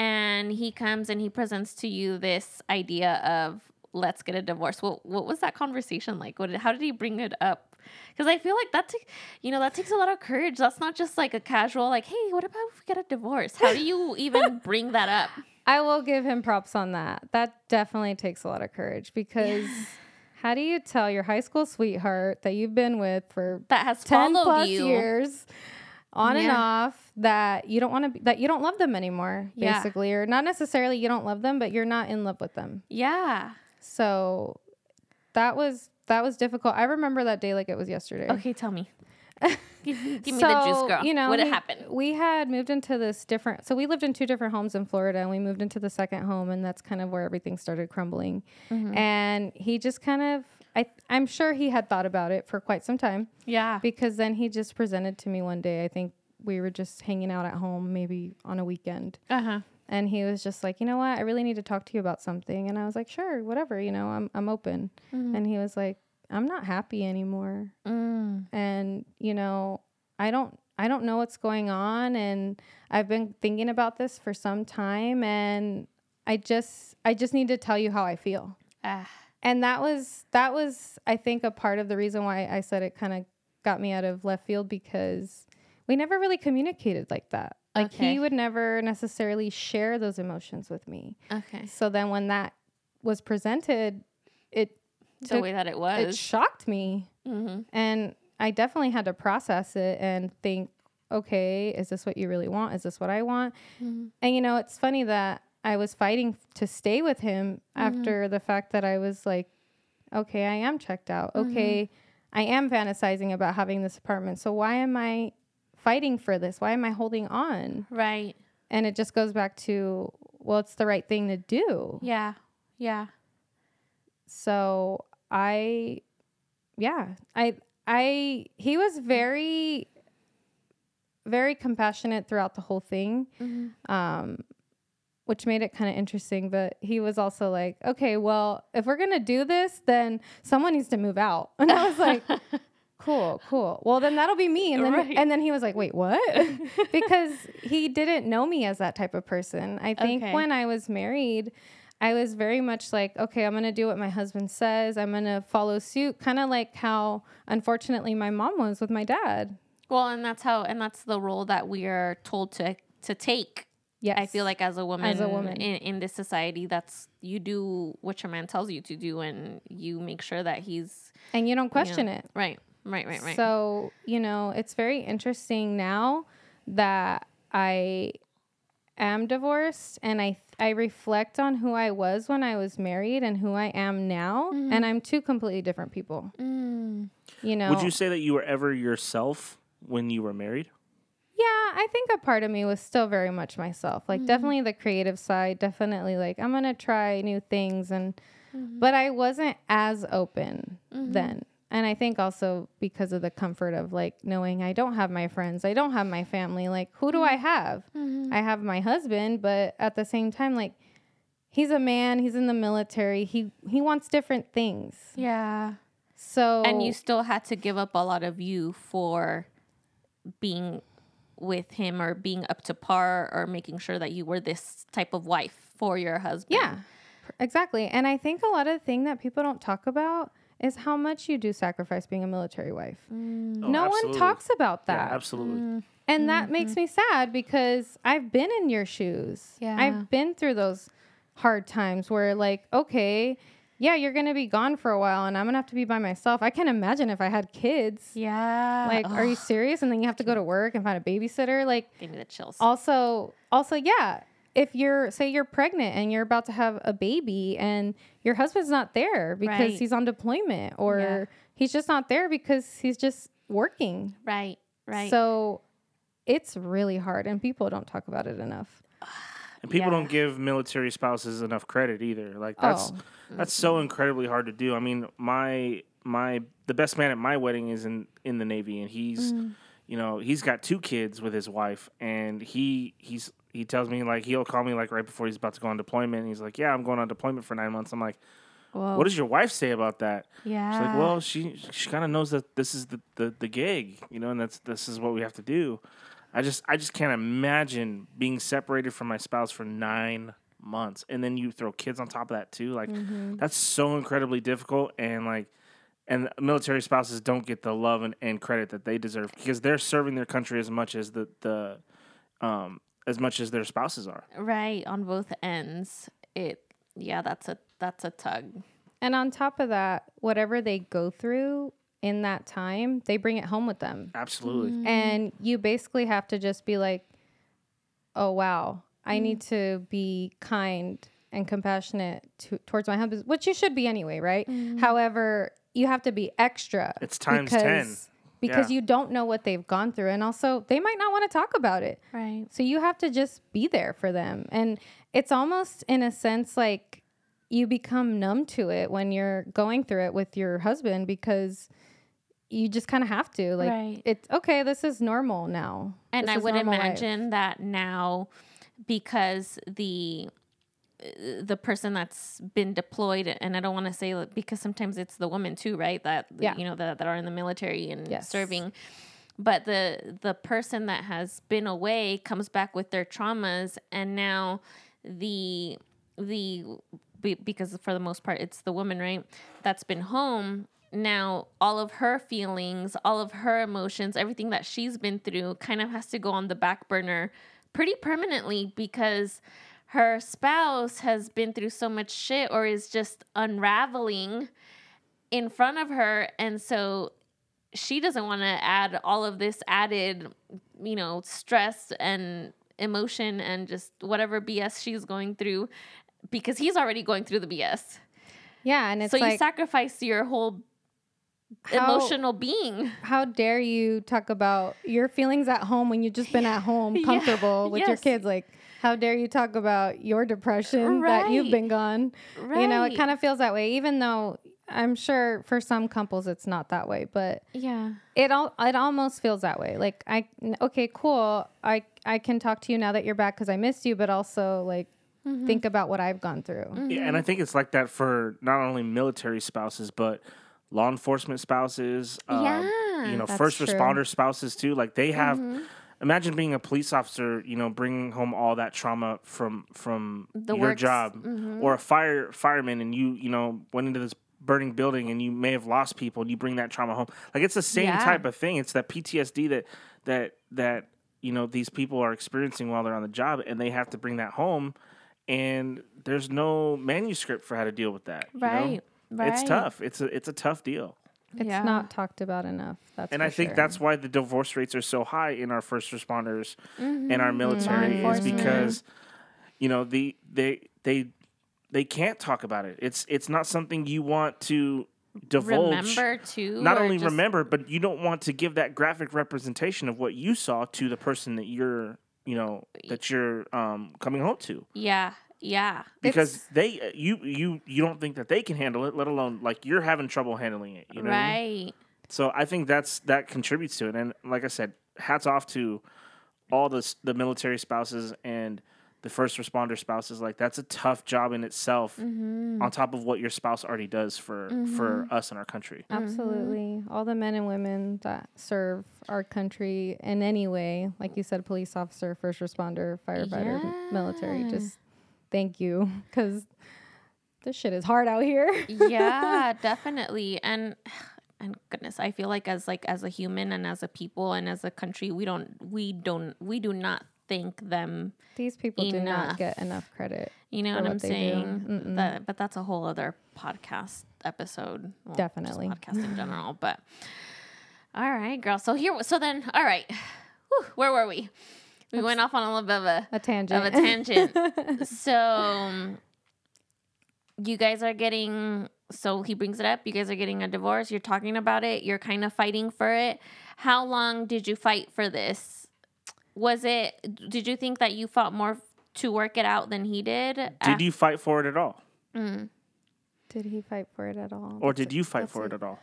and he comes and he presents to you this idea of let's get a divorce. What what was that conversation like? What how did he bring it up? Because I feel like that, ta- you know, that takes a lot of courage. That's not just like a casual, like, hey, what about if we get a divorce? How do you even bring that up? I will give him props on that. That definitely takes a lot of courage because how do you tell your high school sweetheart that you've been with for That has 10 followed plus you. years on and off that you don't want to that you don't love them anymore Yeah. basically or not necessarily you don't love them but you're not in love with them. Yeah. So that was that was difficult. I remember that day like it was yesterday. Okay, tell me. give, give me the juice, girl. You know, what we, happened? We had moved into this different. So we lived in two different homes in Florida, and we moved into the second home, and that's kind of where everything started crumbling. Mm-hmm. And he just kind of, I, I'm sure he had thought about it for quite some time Yeah. because then he just presented to me one day. I think we were just hanging out at home, maybe on a weekend. Uh huh. And he was just like, you know what? I really need to talk to you about something. And I was like, sure, whatever. You know, I'm I'm open. And he was like, I'm not happy anymore. Mm. And you know, I don't I don't know what's going on. And I've been thinking about this for some time. And I just I just need to tell you how I feel. Ah. And that was that was I think a part of the reason why I said it kind of got me out of left field because we never really communicated like that. Like Okay. he would never necessarily share those emotions with me. Okay. So then when that was presented, it The took- way that it was it shocked me. mm-hmm. And I definitely had to process it and think, okay, is this what you really want? Is this what I want? Mm-hmm. And you know, it's funny that I was fighting to stay with him Mm-hmm. after the fact that I was like, okay, I am checked out. Mm-hmm. Okay, I am fantasizing about having this apartment. So why am I fighting for this? Why am I holding on? Right. And it just goes back to, well, it's the right thing to do. Yeah. Yeah. So I, yeah, I, I, he was very, very compassionate throughout the whole thing, um, which made it kind of interesting. But he was also like, okay, well, if we're gonna do this, then someone needs to move out. And I was like, cool, cool. Well, then that'll be me. And then Right. and then he was like, wait, what? because he didn't know me as that type of person. I think Okay. when I was married, I was very much like, okay, I'm gonna do what my husband says. I'm gonna follow suit, kind of like how unfortunately my mom was with my dad. Well, and that's how, and that's the role that we are told to to take. Yes, I feel like as a woman, As a woman. in, in this society, that's you do what your man tells you to do, and you make sure that he's and you don't question it. right, right, right, right. So, you know, it's very interesting now that I am divorced and I I reflect on who I was when I was married and who I am now mm-hmm. and I'm two completely different people. Mm. You know. Would you say that you were ever yourself when you were married? Yeah, I think a part of me was still very much myself. Mm-hmm. Like definitely the creative side, definitely like I'm going to try new things and Mm-hmm. but I wasn't as open then. And I think also because of the comfort of like knowing I don't have my friends, I don't have my family, like who do I Mm-hmm. have? I have my husband, but at the same time like he's a man, he's in the military. He he wants different things. yeah, So and you still had to give up a lot of you for being with him or being up to par or making sure that you were this type of wife for your husband. Yeah, exactly. And I think a lot of the thing that people don't talk about is how much you do sacrifice being a military wife. Mm. Oh, no one talks about Yeah, that. absolutely. Mm. and that mm-hmm. makes me sad because I've been in your shoes. Yeah. I've been through those hard times where like, okay, yeah, you're going to be gone for a while and I'm going to have to be by myself. I can't imagine if I had kids. Yeah. Like, are you serious? And then you have to go to work and find a babysitter. Like, Give me the chills. also also yeah if you're say you're pregnant and you're about to have a baby and your husband's not there because Right. he's on deployment or Yeah. he's just not there because he's just working right. Right. so it's really hard and people don't talk about it enough And people Yeah. don't give military spouses enough credit either. Like that's Oh. that's so mm-hmm. incredibly hard to do. I mean, my my the best man at my wedding is in in the Navy, and he's mm-hmm. you know he's got two kids with his wife, and he he's he tells me like he'll call me like right before he's about to go on deployment. And he's like, "Yeah, I'm going on deployment for nine months." I'm like, Whoa. "What does your wife say about that?" yeah. She's like, "Well, she she kind of knows that this is the, the the gig, you know, and that's this is what we have to do." I just I just can't imagine being separated from my spouse for nine months, and then you throw kids on top of that too. Like that's so incredibly difficult, and like, and military spouses don't get the love and, and credit that they deserve because they're serving their country as much as the the um as much as their spouses are. right on both ends. It. Yeah. That's a that's a tug. and on top of that whatever they go through in that time they bring it home with them Absolutely. and you basically have to just be like oh wow i Mm. need to be kind and compassionate to, towards my husband which you should be anyway right however you have to be extra Mm. It's times 10. because Yeah. you don't know what they've gone through and also they might not want to talk about it Right. so you have to just be there for them. And it's almost in a sense like you become numb to it when you're going through it with your husband because you just kind of have to. Like Right. it's okay, this is normal now. And This I would normal life. imagine that now, because the uh, the person that's been deployed, and I don't want to say because sometimes it's the women too, right? That Yeah. you know that, that are in the military and Yes. serving. But the the person that has been away comes back with their traumas, and now the the because for the most part it's the woman, right? That's been home. Now all of her feelings, all of her emotions, everything that she's been through, kind of has to go on the back burner pretty permanently because her spouse has been through so much shit or is just unraveling in front of her. And so she doesn't want to add all of this added you know stress and emotion and just whatever bs she's going through because he's already going through the bs Yeah, and it's so you sacrifice your whole How- emotional being. how dare you talk about your feelings at home when you've just been at home Yeah, comfortable with your kids? Like how dare you talk about your depression that you've been gone? You know it kind of feels that way even though i'm sure for some couples it's not that way but yeah. it all it almost feels that way. Like i okay cool. I i can talk to you now that you're back because i missed you but also like Mm-hmm. think about what i've gone through. Yeah, and I think it's like that for not only military spouses, but law enforcement spouses. Um, Yeah. you know first true. responder spouses too. Like they have. Mm-hmm. Imagine being a police officer, you know, bringing home all that trauma from from The your works. job, Mhm. or a fire fireman, and you you know went into this burning building and you may have lost people, and you bring that trauma home. Like it's the same Yeah. type of thing. It's that PTSD that that that you know these people are experiencing while they're on the job, and they have to bring that home, and there's no manuscript for how to deal with that. you know? Right. Right. It's tough. It's a it's a tough deal. It's Yeah. not talked about enough. That's and I think sure. that's why the divorce rates are so high in our first responders Mm-hmm. and our military is because you know the they they they can't talk about it. It's it's not something you want to divulge. Remember to not only just- remember, but you don't want to give that graphic representation of what you saw to the person that you're you know that you're um, coming home to Yeah. Yeah. because they uh, you you you don't think that they can handle it, let alone like you're having trouble handling it. You know what I mean? right. So I think that's that contributes to it. And like I said, hats off to all the the military spouses and the first responder spouses. Like that's a tough job in itself, Mm-hmm. on top of what your spouse already does for for us in our country. Absolutely. All the men and women that serve our country in any way, like you said, police officer, first responder, firefighter, m- military, just thank you because this shit is hard out here. yeah, definitely. And and goodness, I feel like as like as a human and as a people and as a country, we don't we don't we do not thank them. These people do not get enough credit. You know what I'm what they do. saying? That, but that's a whole other podcast episode. Well, Definitely. podcast in general. But all right, girl. So here, so then, all right. Whew, where were we? We went off on a little bit of a A tangent. of a tangent. so um, you guys are getting so he brings it up. You guys are getting a divorce. You're talking about it. You're kind of fighting for it. How long did you fight for this? Was it? Did you think that you fought more to work it out than he did? Did you fight for it at all, Mm. did he fight for it at all? or did you fight that's for a- it at all?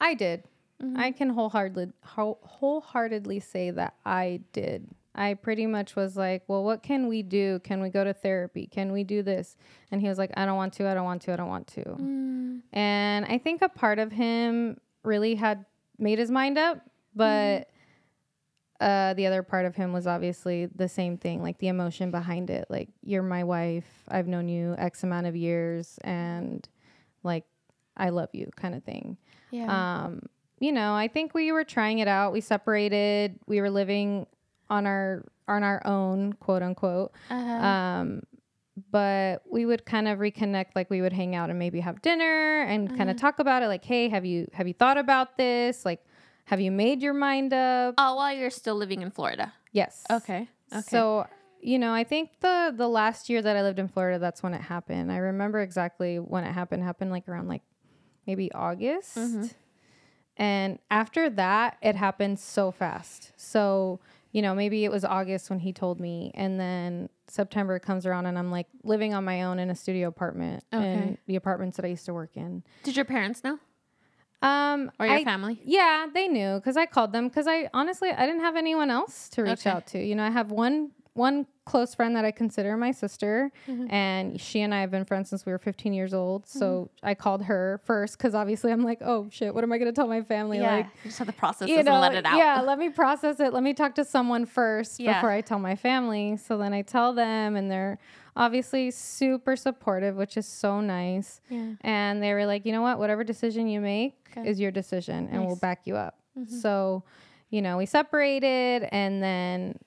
I did. Mm-hmm. I can wholeheartedly wholeheartedly say that I did. I pretty much was like, "Well, what can we do? Can we go to therapy? Can we do this?" And he was like, "I don't want to. I don't want to. I don't want to." Mm. And I think a part of him really had made his mind up, but uh, the other part of him was obviously the same thing, like the emotion behind it. Like, you're my wife. I've known you X amount of years, and like, I love you, kind of thing. Yeah. Um, you know, I think we were trying it out. We separated. We were living on our on our own, quote unquote. uh-huh. Um, but we would kind of reconnect, like we would hang out and maybe have dinner and kind Uh-huh. of talk about it. Like, hey, have you have you thought about this? Like, have you made your mind up? oh, while you're still living in Florida. yes. Okay. Okay. So, you know, I think the the last year that I lived in Florida, that's when it happened. I remember exactly when it happened. It happened like around like maybe August. Mm-hmm. And after that, it happened so fast. So, you know, maybe it was August when he told me, and then September comes around, and I'm like living on my own in a studio apartment Okay. in the apartments that I used to work in. did your parents know Um, or your I- family? yeah, they knew because I called them because I honestly I didn't have anyone else to reach Okay. out to. You know, I have one one close friend that I consider my sister, Mm-hmm. and she and I have been friends since we were 15 years old. So I called her first because obviously I'm like, oh shit, what am I gonna tell my family? Yeah. Like, you just have to process you know, and let it out. yeah, let me process it. Let me talk to someone first Yeah. before I tell my family. So then I tell them, and they're obviously super supportive, which is so nice. Yeah. And they were like, you know what? Whatever decision you make Okay. is your decision, and we'll back you up. So, you know, we separated, and then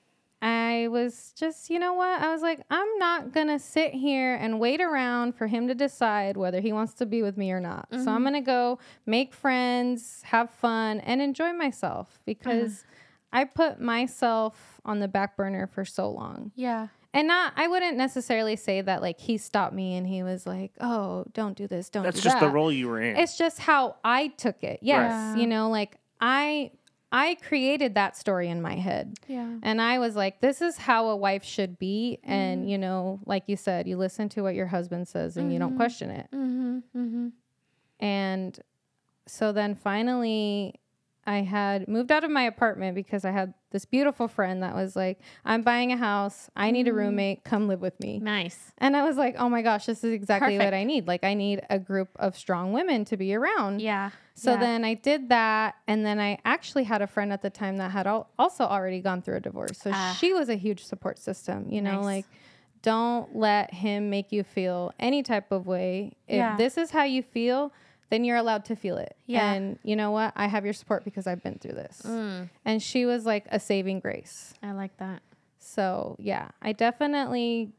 I was just, you know what? I was like, I'm not gonna sit here and wait around for him to decide whether he wants to be with me or not. So I'm mm-hmm. gonna go make friends, have fun, and enjoy myself because uh-huh. I put myself on the back burner for so long. Yeah. And not, I wouldn't necessarily say that like he stopped me and he was like, "Oh, don't do this, don't That's do just the role you were in. It's just how I took it. Yes, Right. you know, like I I created that story in my head. Yeah. And I was like, this is how a wife should be. Mm-hmm. And, you know, like you said, you listen to what your husband says and you don't question it. Mm-hmm. Mm-hmm. And so then finally, I had moved out of my apartment because I had this beautiful friend that was like, I'm buying a house. I need a Mm. roommate. Come live with me. Nice. And I was like, oh my gosh, this is exactly what I need. Like, I need a group of strong women to be around. Yeah. So yeah. then I did that. And then I actually had a friend at the time that had al- also already gone through a divorce. So Ah. she was a huge support system, you know, Nice. like, don't let him make you feel any type of way. If Yeah. this is how you feel, then you're allowed to feel it. Yeah. And you know what? I have your support because I've been through this. Mm, And she was like a saving grace. I like that. So, yeah, I definitely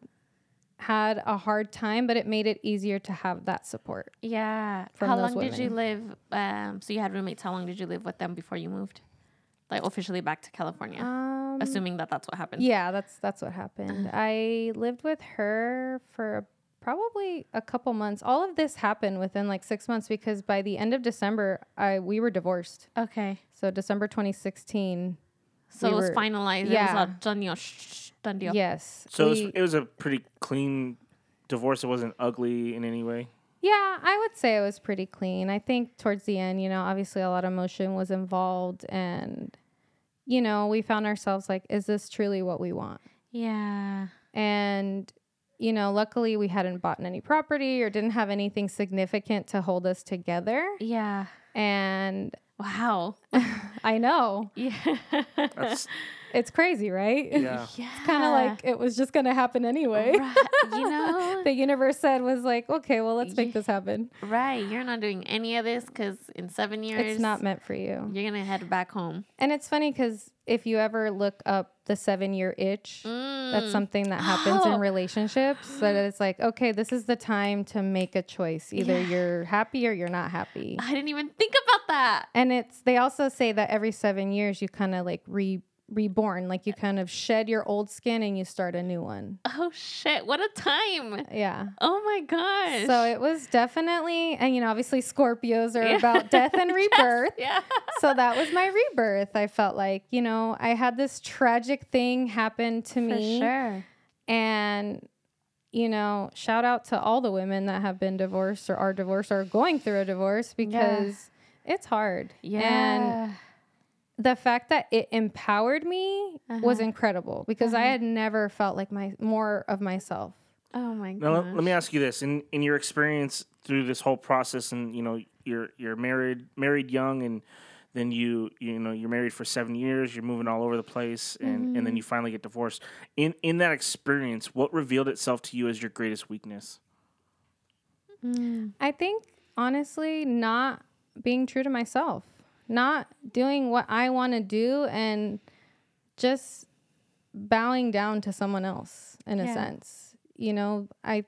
had a hard time, but it made it easier to have that support. Yeah. How long did you live? Um, so you had roommates. How long did you live with them before you moved? Like officially back to California, Um, assuming that that's what happened. yeah, that's that's what happened. I lived with her for probably a couple months. All of this happened within like 6 months because by the end of December, I we were divorced. Okay. So December 2016. So We it was were- finalized. yeah. It was all done deal. Shh, shh, done deal. Yes. So it was, it was a pretty clean divorce. It wasn't ugly in any way. Yeah, I would say it was pretty clean. I think towards the end, you know, obviously a lot of emotion was involved and you know, we found ourselves like is this truly what we want? Yeah. And you know, luckily we hadn't bought any property or didn't have anything significant to hold us together. Yeah. And Wow. I know, Yeah. That's it's crazy, right? yeah. yeah. kind of like it was just going to happen anyway. Right. You know. the universe said was like, "Okay, well, let's make Yeah. this happen." right. You're not doing any of this because in seven years, It's not meant for you. You're gonna head back home. And it's funny because if you ever look up the seven year itch, that's Mm. something that happens Oh. in relationships. That it's like, okay, this is the time to make a choice. Either Yeah. you're happy or you're not happy. I didn't even think about that. And it's they also say that every seven years you kind of like re reborn, like you kind of shed your old skin and you start a new one. Oh shit! What a time. Yeah. Oh my gosh. So it was definitely, and you know, obviously Scorpios are Yeah. about death and rebirth. yeah. so that was my rebirth. I felt like, you know, I had this tragic thing happen to For me. sure. And, you know, shout out to all the women that have been divorced or are divorced or going through a divorce because it's hard. Yeah. And Yeah. The fact that it empowered me was Uh-huh. incredible because I uh-huh. had never felt like my more of myself. oh my Now god. let, let me ask you this: in in your experience through this whole process, and you know you're you're married married young, and then you you know you're married for seven years, you're moving all over the place, and and then mm-hmm. you finally get divorced. In in that experience, what revealed itself to you as your greatest weakness? Mm. I think honestly, not being true to myself, not doing what I want to do, and just bowing down to someone else in a sense. You know, I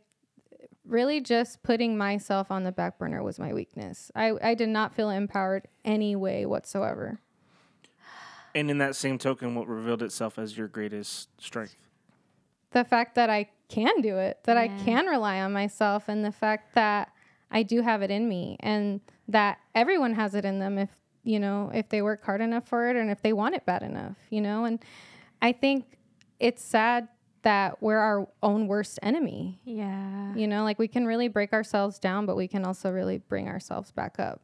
really just putting myself on the back burner was my weakness. I, I did not feel empowered any way whatsoever. And in that same token, what revealed itself as your greatest strength? the fact that I can do it, that I can rely on myself, and the fact that I do have it in me, and that everyone has it in them if you know if they work hard enough for it, and if they want it bad enough, you know. And I think it's sad that we're our own worst enemy. yeah. You know, like we can really break ourselves down, but we can also really bring ourselves back up.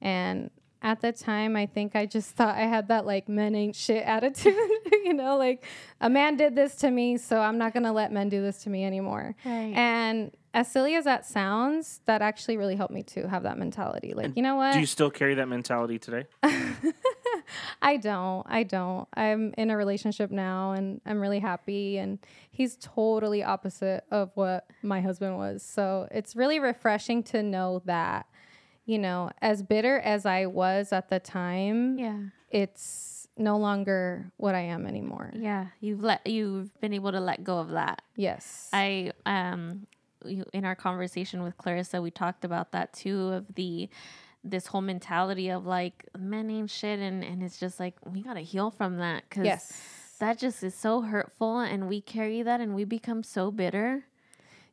And at the time, I think I just thought I had that like men ain't shit attitude. you know, like a man did this to me, so I'm not gonna let men do this to me anymore. Right. And as silly as that sounds, that actually really helped me to have that mentality. Like, you know what? Do you still carry that mentality today? I don't. I don't. I'm in a relationship now and I'm really happy and he's totally opposite of what my husband was. So it's really refreshing to know that, you know, as bitter as I was at the time, yeah. it's no longer what I am anymore. Yeah. You've let you've been able to let go of that. Yes. I um you- in our conversation with Clarissa, we talked about that too of the this whole mentality of like men ain't shit and and it's just like we gotta heal from that because yes. that just is so hurtful and we carry that and we become so bitter.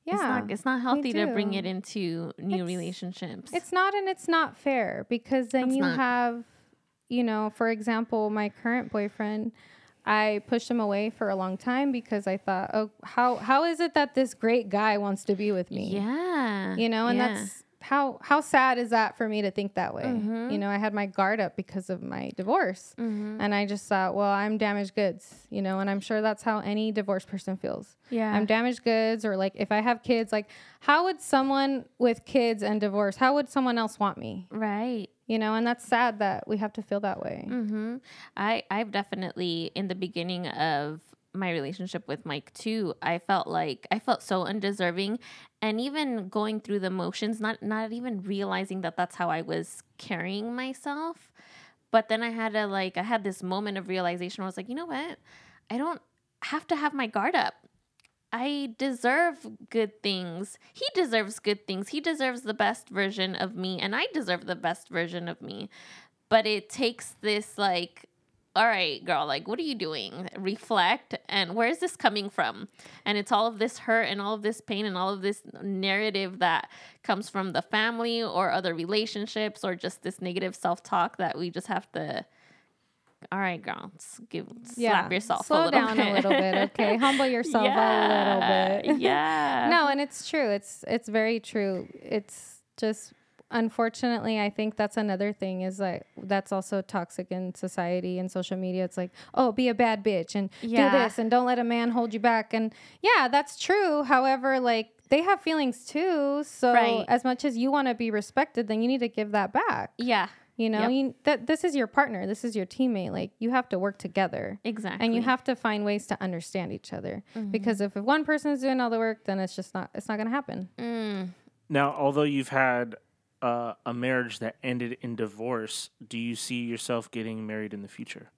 Yeah. It's not it's not healthy to bring it into new It's- relationships. It's not and it's not fair because then It's you not. have, you know, for example, my current boyfriend, I pushed him away for a long time because I thought, oh, how how is it that this great guy wants to be with me? yeah. You know, and yeah. that's how how sad is that for me to think that way? Mm-hmm. You know, I had my guard up because of my divorce, and I just thought, well, I'm damaged goods. You know, and I'm sure that's how any divorced person feels. Yeah. I'm damaged goods, or like if I have kids, like how would someone with kids and divorce, how would someone else want me? Right. You know, and that's sad that we have to feel that way. Mm-hmm. I I've definitely in the beginning of my relationship with Mike too. I felt like I felt so undeserving, and even going through the motions, not not even realizing that that's how I was carrying myself. But then I had to like I had this moment of realization. Where I was like, you know what? I don't have to have my guard up. I deserve good things. He deserves good things. He deserves the best version of me, and I deserve the best version of me. But it takes this, like, all right, girl, like, what are you doing? Reflect, and where is this coming from? And it's all of this hurt and all of this pain and all of this narrative that comes from the family or other relationships or just this negative self talk that we just have to. All right, girl, give slap yourself Slow a little down bit. a little bit, okay? Humble yourself a little bit. yeah. no, and it's true. It's it's very true. It's just unfortunately, I think that's another thing is like that's also toxic in society and social media. It's like, oh, be a bad bitch and Yeah. do this and don't let a man hold you back. And yeah, that's true. However, like they have feelings too. So Right. as much as you want to be respected, then you need to give that back. Yeah. You know, Yep. you, that this is your partner, this is your teammate. Like you have to work together. Exactly. And you have to find ways to understand each other Mm-hmm. because if, if one person is doing all the work, then it's just not it's not going to happen. Mm. Now, although you've had uh, a marriage that ended in divorce, do you see yourself getting married in the future?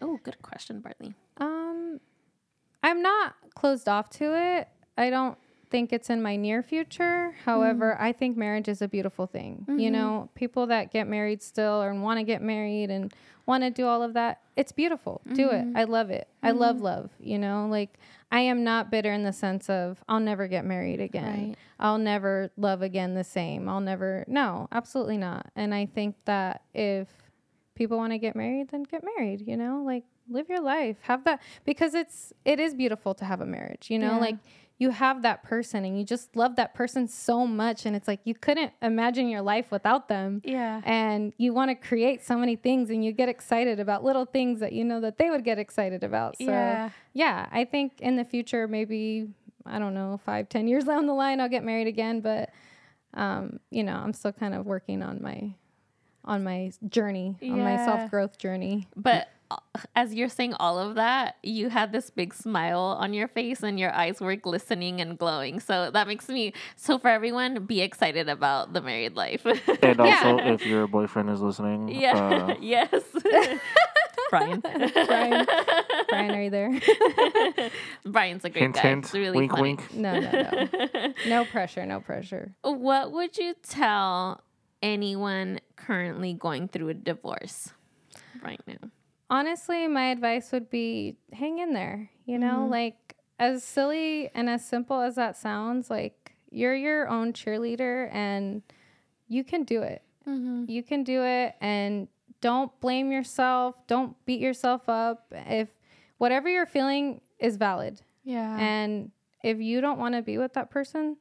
Oh, good question, Bartley. Um, I'm not closed off to it. I don't think it's in my near future. However, mm. I think marriage is a beautiful thing. You mm-hmm. know, people that get married still and want to get married and want to do all of that, it's beautiful. Do it. Mm-hmm. I love it. I love mm-hmm. love. You know, like I am not bitter in the sense of I'll never get married again. Right. I'll never love again the same. I'll never, no, absolutely not. And I think that if people want to get married, then get married, you know, like live your life, have that because it's, it is beautiful to have a marriage, you know, Yeah. like you have that person and you just love that person so much. And it's like you couldn't imagine your life without them. Yeah. And you want to create so many things and you get excited about little things that you know that they would get excited about. So, Yeah. yeah, I think in the future, maybe, I don't know, five, ten years down the line, I'll get married again. But, um, you know, I'm still kind of working on my, on my journey, on my self growth journey. But as you're saying all of that, you had this big smile on your face and your eyes were glistening and glowing. So that makes me so for everyone, be excited about the married life. And also, if your boyfriend is listening, yeah. Uh, yes. Brian. Brian, Brian, are you there? Brian's a great hint, guy. hint, It's really wink, funny. wink. No, no, no. No pressure, no pressure. What would you tell anyone currently going through a divorce right now? Honestly, my advice would be hang in there. You know, mm-hmm. like as silly and as simple as that sounds, like you're your own cheerleader and you can do it. Mm-hmm. You can do it and don't blame yourself. Don't beat yourself up. If whatever you're feeling is valid. Yeah. And if you don't want to be with that person,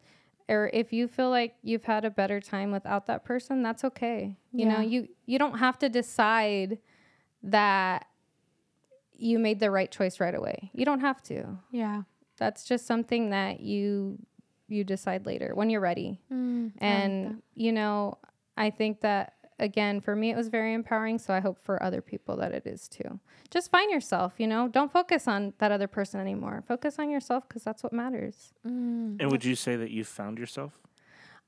or if you feel like you've had a better time without that person, that's okay. You know, you you don't have to decide that you made the right choice right away. You don't have to. yeah. That's just something that you you decide later when you're ready. and you know, I think that again for me it was very empowering, so I hope for other people that it is too. Just find yourself, you know. Don't focus on that other person anymore. Focus on yourself cuz that's what matters. And would you say that you found yourself?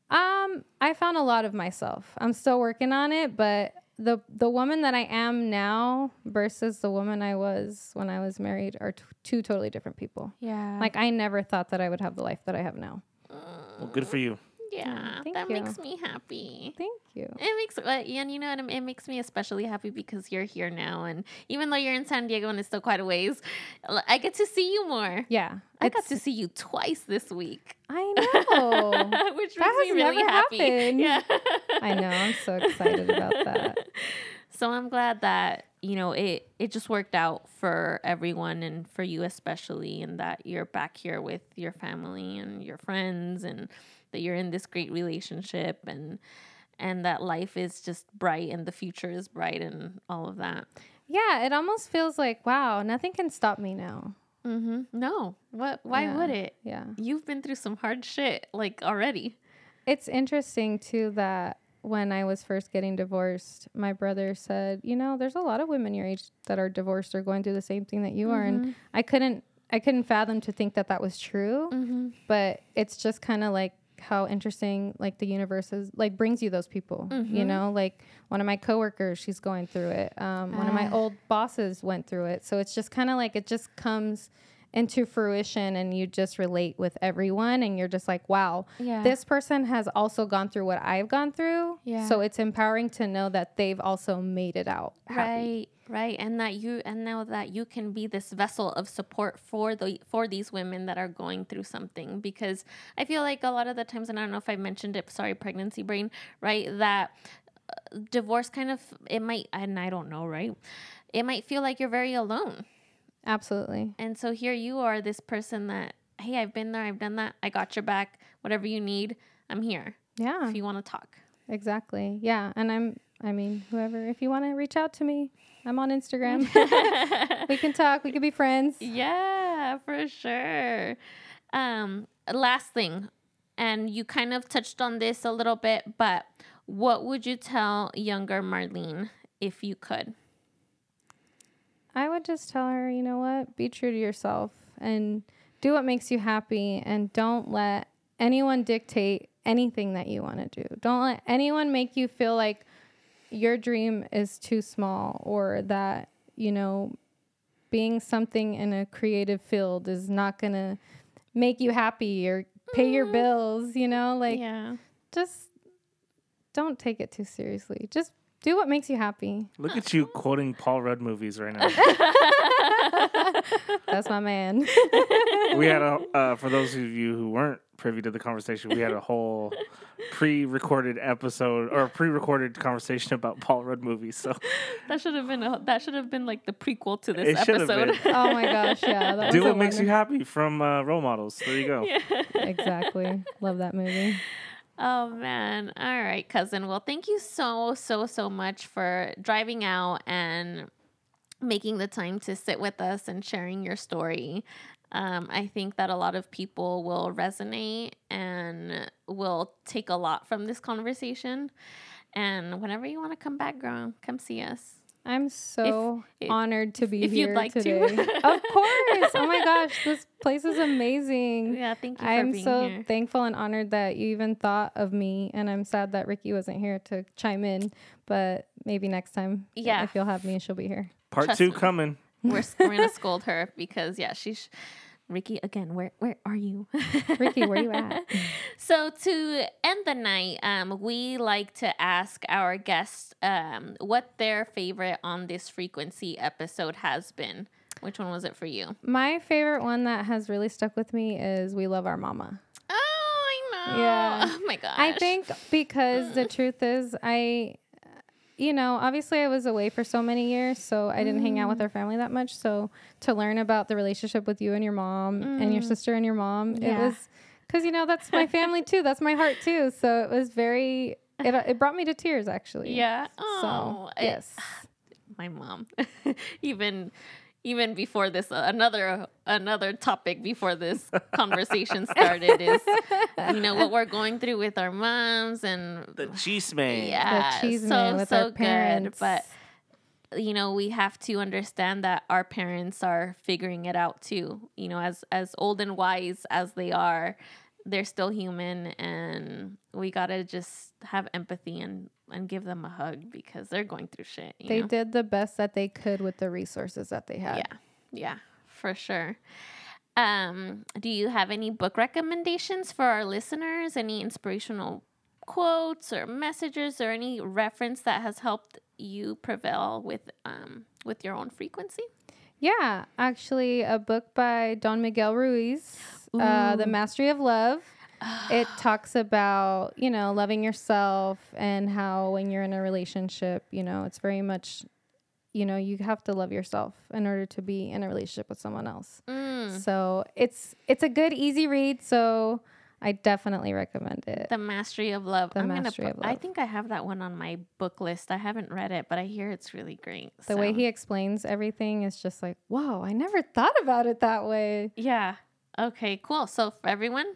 Um, I found a lot of myself. I'm still working on it, but the the woman that I am now versus the woman I was when I was married are t- two totally different people. Yeah. Like I never thought that I would have the life that I have now. Well, good for you. Yeah. thank that you. makes me happy. Thank you. It makes uh, and you know what it makes me especially happy because you're here now and even though you're in San Diego and it's still quite a ways, I get to see you more. Yeah, I got to see you twice this week, I know. which That makes me really happy. happened. Yeah, I know. I'm so excited about that. So I'm glad that you know it it just worked out for everyone and for you especially, and that you're back here with your family and your friends and that you're in this great relationship and and that life is just bright and the future is bright and all of that. Yeah, it almost feels like wow, nothing can stop me now. Mm-hmm. No, what? Why Yeah. would it? Yeah. You've been through some hard shit like already. It's interesting too that when I was first getting divorced, my brother said, "You know, there's a lot of women your age that are divorced or going through the same thing that you are." And I couldn't I couldn't fathom to think that that was true. But it's just kind of like how interesting like the universe is like brings you those people you know? Like one of my coworkers she's going through it. Um, one of my old bosses went through it. So it's just kind of like it just comes into fruition and you just relate with everyone and you're just like wow. Yeah. this person has also gone through what i've gone through. Yeah. so it's empowering to know that they've also made it out happy. Right, right, and that you and now that you can be this vessel of support for the for these women that are going through something. Because I feel like a lot of the times and I don't know if I mentioned it sorry pregnancy brain right? That uh, divorce kind of it might and I don't know right? It might feel like you're very alone. Absolutely. And so here you are this person that hey I've been there I've done that. I got your back. Whatever you need I'm here. Yeah. If you want to talk. Exactly. Yeah and i'm i mean whoever if you want to reach out to me i'm on instagram we can talk we can be friends Yeah, for sure. Um, last thing, and you kind of touched on this a little bit, but what would you tell younger Marlene if you could? I would just tell her, you know what? Be true to yourself and do what makes you happy and don't let anyone dictate anything that you want to do. Don't let anyone make you feel like your dream is too small or that, you know, being something in a creative field is not going to make you happy or pay your mm-hmm. bills, you know? Like yeah, just don't take it too seriously. Just do what makes you happy. Look at you quoting Paul Rudd movies right now. That's my man. we had a uh, for those of you who weren't privy to the conversation, we had a whole pre-recorded episode or pre-recorded conversation about Paul Rudd movies. So that should have been a, that should have been like the prequel to this it should have episode. been. oh my gosh, yeah. Do what makes you happy from uh, role models. There you go. Exactly. Love that movie. Oh man. All right, cousin. Well, thank you so so so much for driving out and making the time to sit with us and sharing your story. Um, I think that a lot of people will resonate and will take a lot from this conversation. And whenever you want to come back, girl, come see us. I'm so if- honored to be if you'd here like to. today. of course. Oh my gosh, this place is amazing. Yeah, thank you for I'm being so here. thankful and honored that you even thought of me, and I'm sad that Ricky wasn't here to chime in. But maybe next time, Yeah. if you'll have me, she'll be here. Part Trust two me. coming. We're, we're gonna scold her because yeah, she's Ricky again. Where where are you? Ricky, where are you at? So to end the night, um, we like to ask our guests um, what their favorite on this frequency episode has been. Which one was it for you? My favorite one that has really stuck with me is "We Love Our Mama." Oh, I know. Yeah. Oh my gosh. I think because the truth is, I, you know, obviously I was away for so many years, so I didn't hang out with mm. our family that much. So to learn about the relationship with you and your mom and your mm. sister and your mom, it was because you know that's my family too. That's my heart too. So it was very. It, uh, it brought me to tears actually. Yeah. So Oh, it- yes. my mom even even before this uh, another another topic before this conversation started is you know what we're going through with our moms and The cheese man. yeah cheese so man with so our good parents. but you know we have to understand that our parents are figuring it out too you know as as old and wise as they are they're still human and we gotta just have empathy and and give them a hug because they're going through shit you They know? did the best that they could with the resources that they had. Yeah, yeah, for sure. Um, do you have any book recommendations for our listeners? Any inspirational quotes or messages or any reference that has helped you prevail with um with your own frequency? Yeah, actually, a book by Don Miguel Ruiz, uh, The Mastery of Love. It talks about, you know, loving yourself and how when you're in a relationship, you know, it's very much, you know, you have to love yourself in order to be in a relationship with someone else. Mm. So it's it's a good, easy read. So I definitely recommend it. The Mastery of Love. The I'm Mastery gonna of put, I think I have that one on my book list. I haven't read it, but I hear it's really great. the way he explains everything is just like, whoa, I never thought about it that way. Yeah. Okay, cool. So for everyone,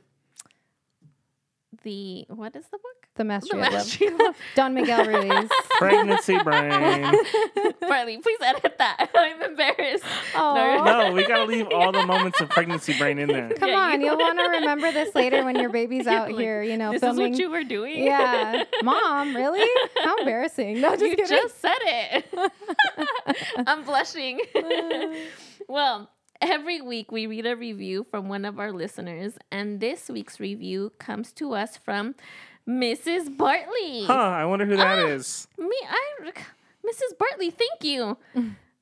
the what is the book? The The Mastery of Love. Mastery of Love. Don Miguel Ruiz. Pregnancy brain. Bartley, please edit that. I'm embarrassed. Oh, No, we gotta leave all the moments of pregnancy brain in there. come Yeah, on. you- You'll want to remember this later when your baby's out like, here, you know, this filming. is what you were doing. yeah. Mom, really? How embarrassing. No, just you kidding. just said it. I'm blushing. well, every week we read a review from one of our listeners, and this week's review comes to us from Mrs. Bartley. Huh, I wonder who that Ah. is. Me, I, Mrs. Bartley, thank you.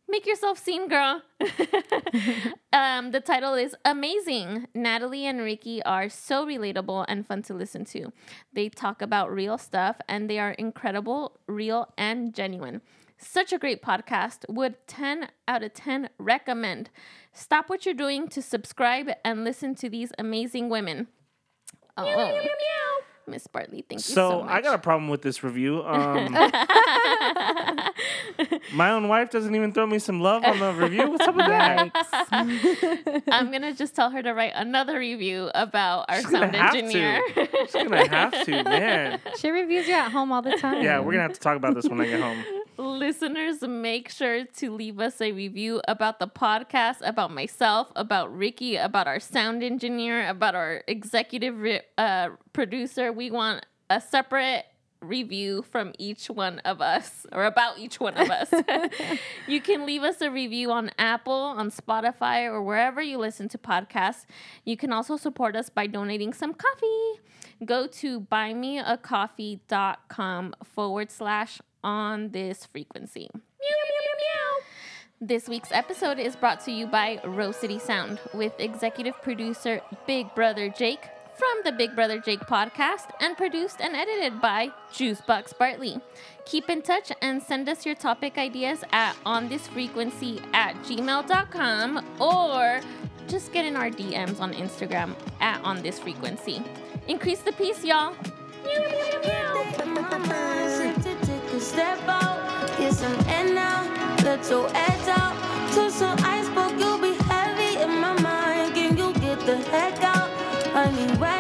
Make yourself seen, girl. um, the title is Amazing. Natalie and Ricky are so relatable and fun to listen to. They talk about real stuff and they are incredible, real, and genuine. Such a great podcast. Would 10 out of 10 recommend. Stop what you're doing to subscribe and listen to these amazing women. Oh, Miss Bartley, thank you so much. So much. I got a problem with this review. Um, my own wife doesn't even throw me some love on the review. What's up with that? I'm gonna just tell her to write another review about our She's gonna sound have to. engineer. She's gonna have to, man. she reviews you at home all the time. Yeah, we're gonna have to talk about this when I get home. Listeners, make sure to leave us a review about the podcast, about myself, about Ricky, about our sound engineer, about our executive re- uh, producer. We want a separate review from each one of us or about each one of us. you can leave us a review on Apple, on Spotify, or wherever you listen to podcasts. You can also support us by donating some coffee. Go to buymeacoffee.com forward slash on this frequency. Meow, meow, meow. This week's episode is brought to you by Rose City Sound with executive producer Big Brother Jake from the Big Brother Jake podcast and produced and edited by Juicebox Bartley. Keep in touch and send us your topic ideas at onthisfrequency at gmail.com or just get in our DMs on Instagram at onthisfrequency. Increase the peace, y'all. Step out, get some air now, let your edge out. To some iceberg, you'll be heavy in my mind. Can you get the heck out? I need rest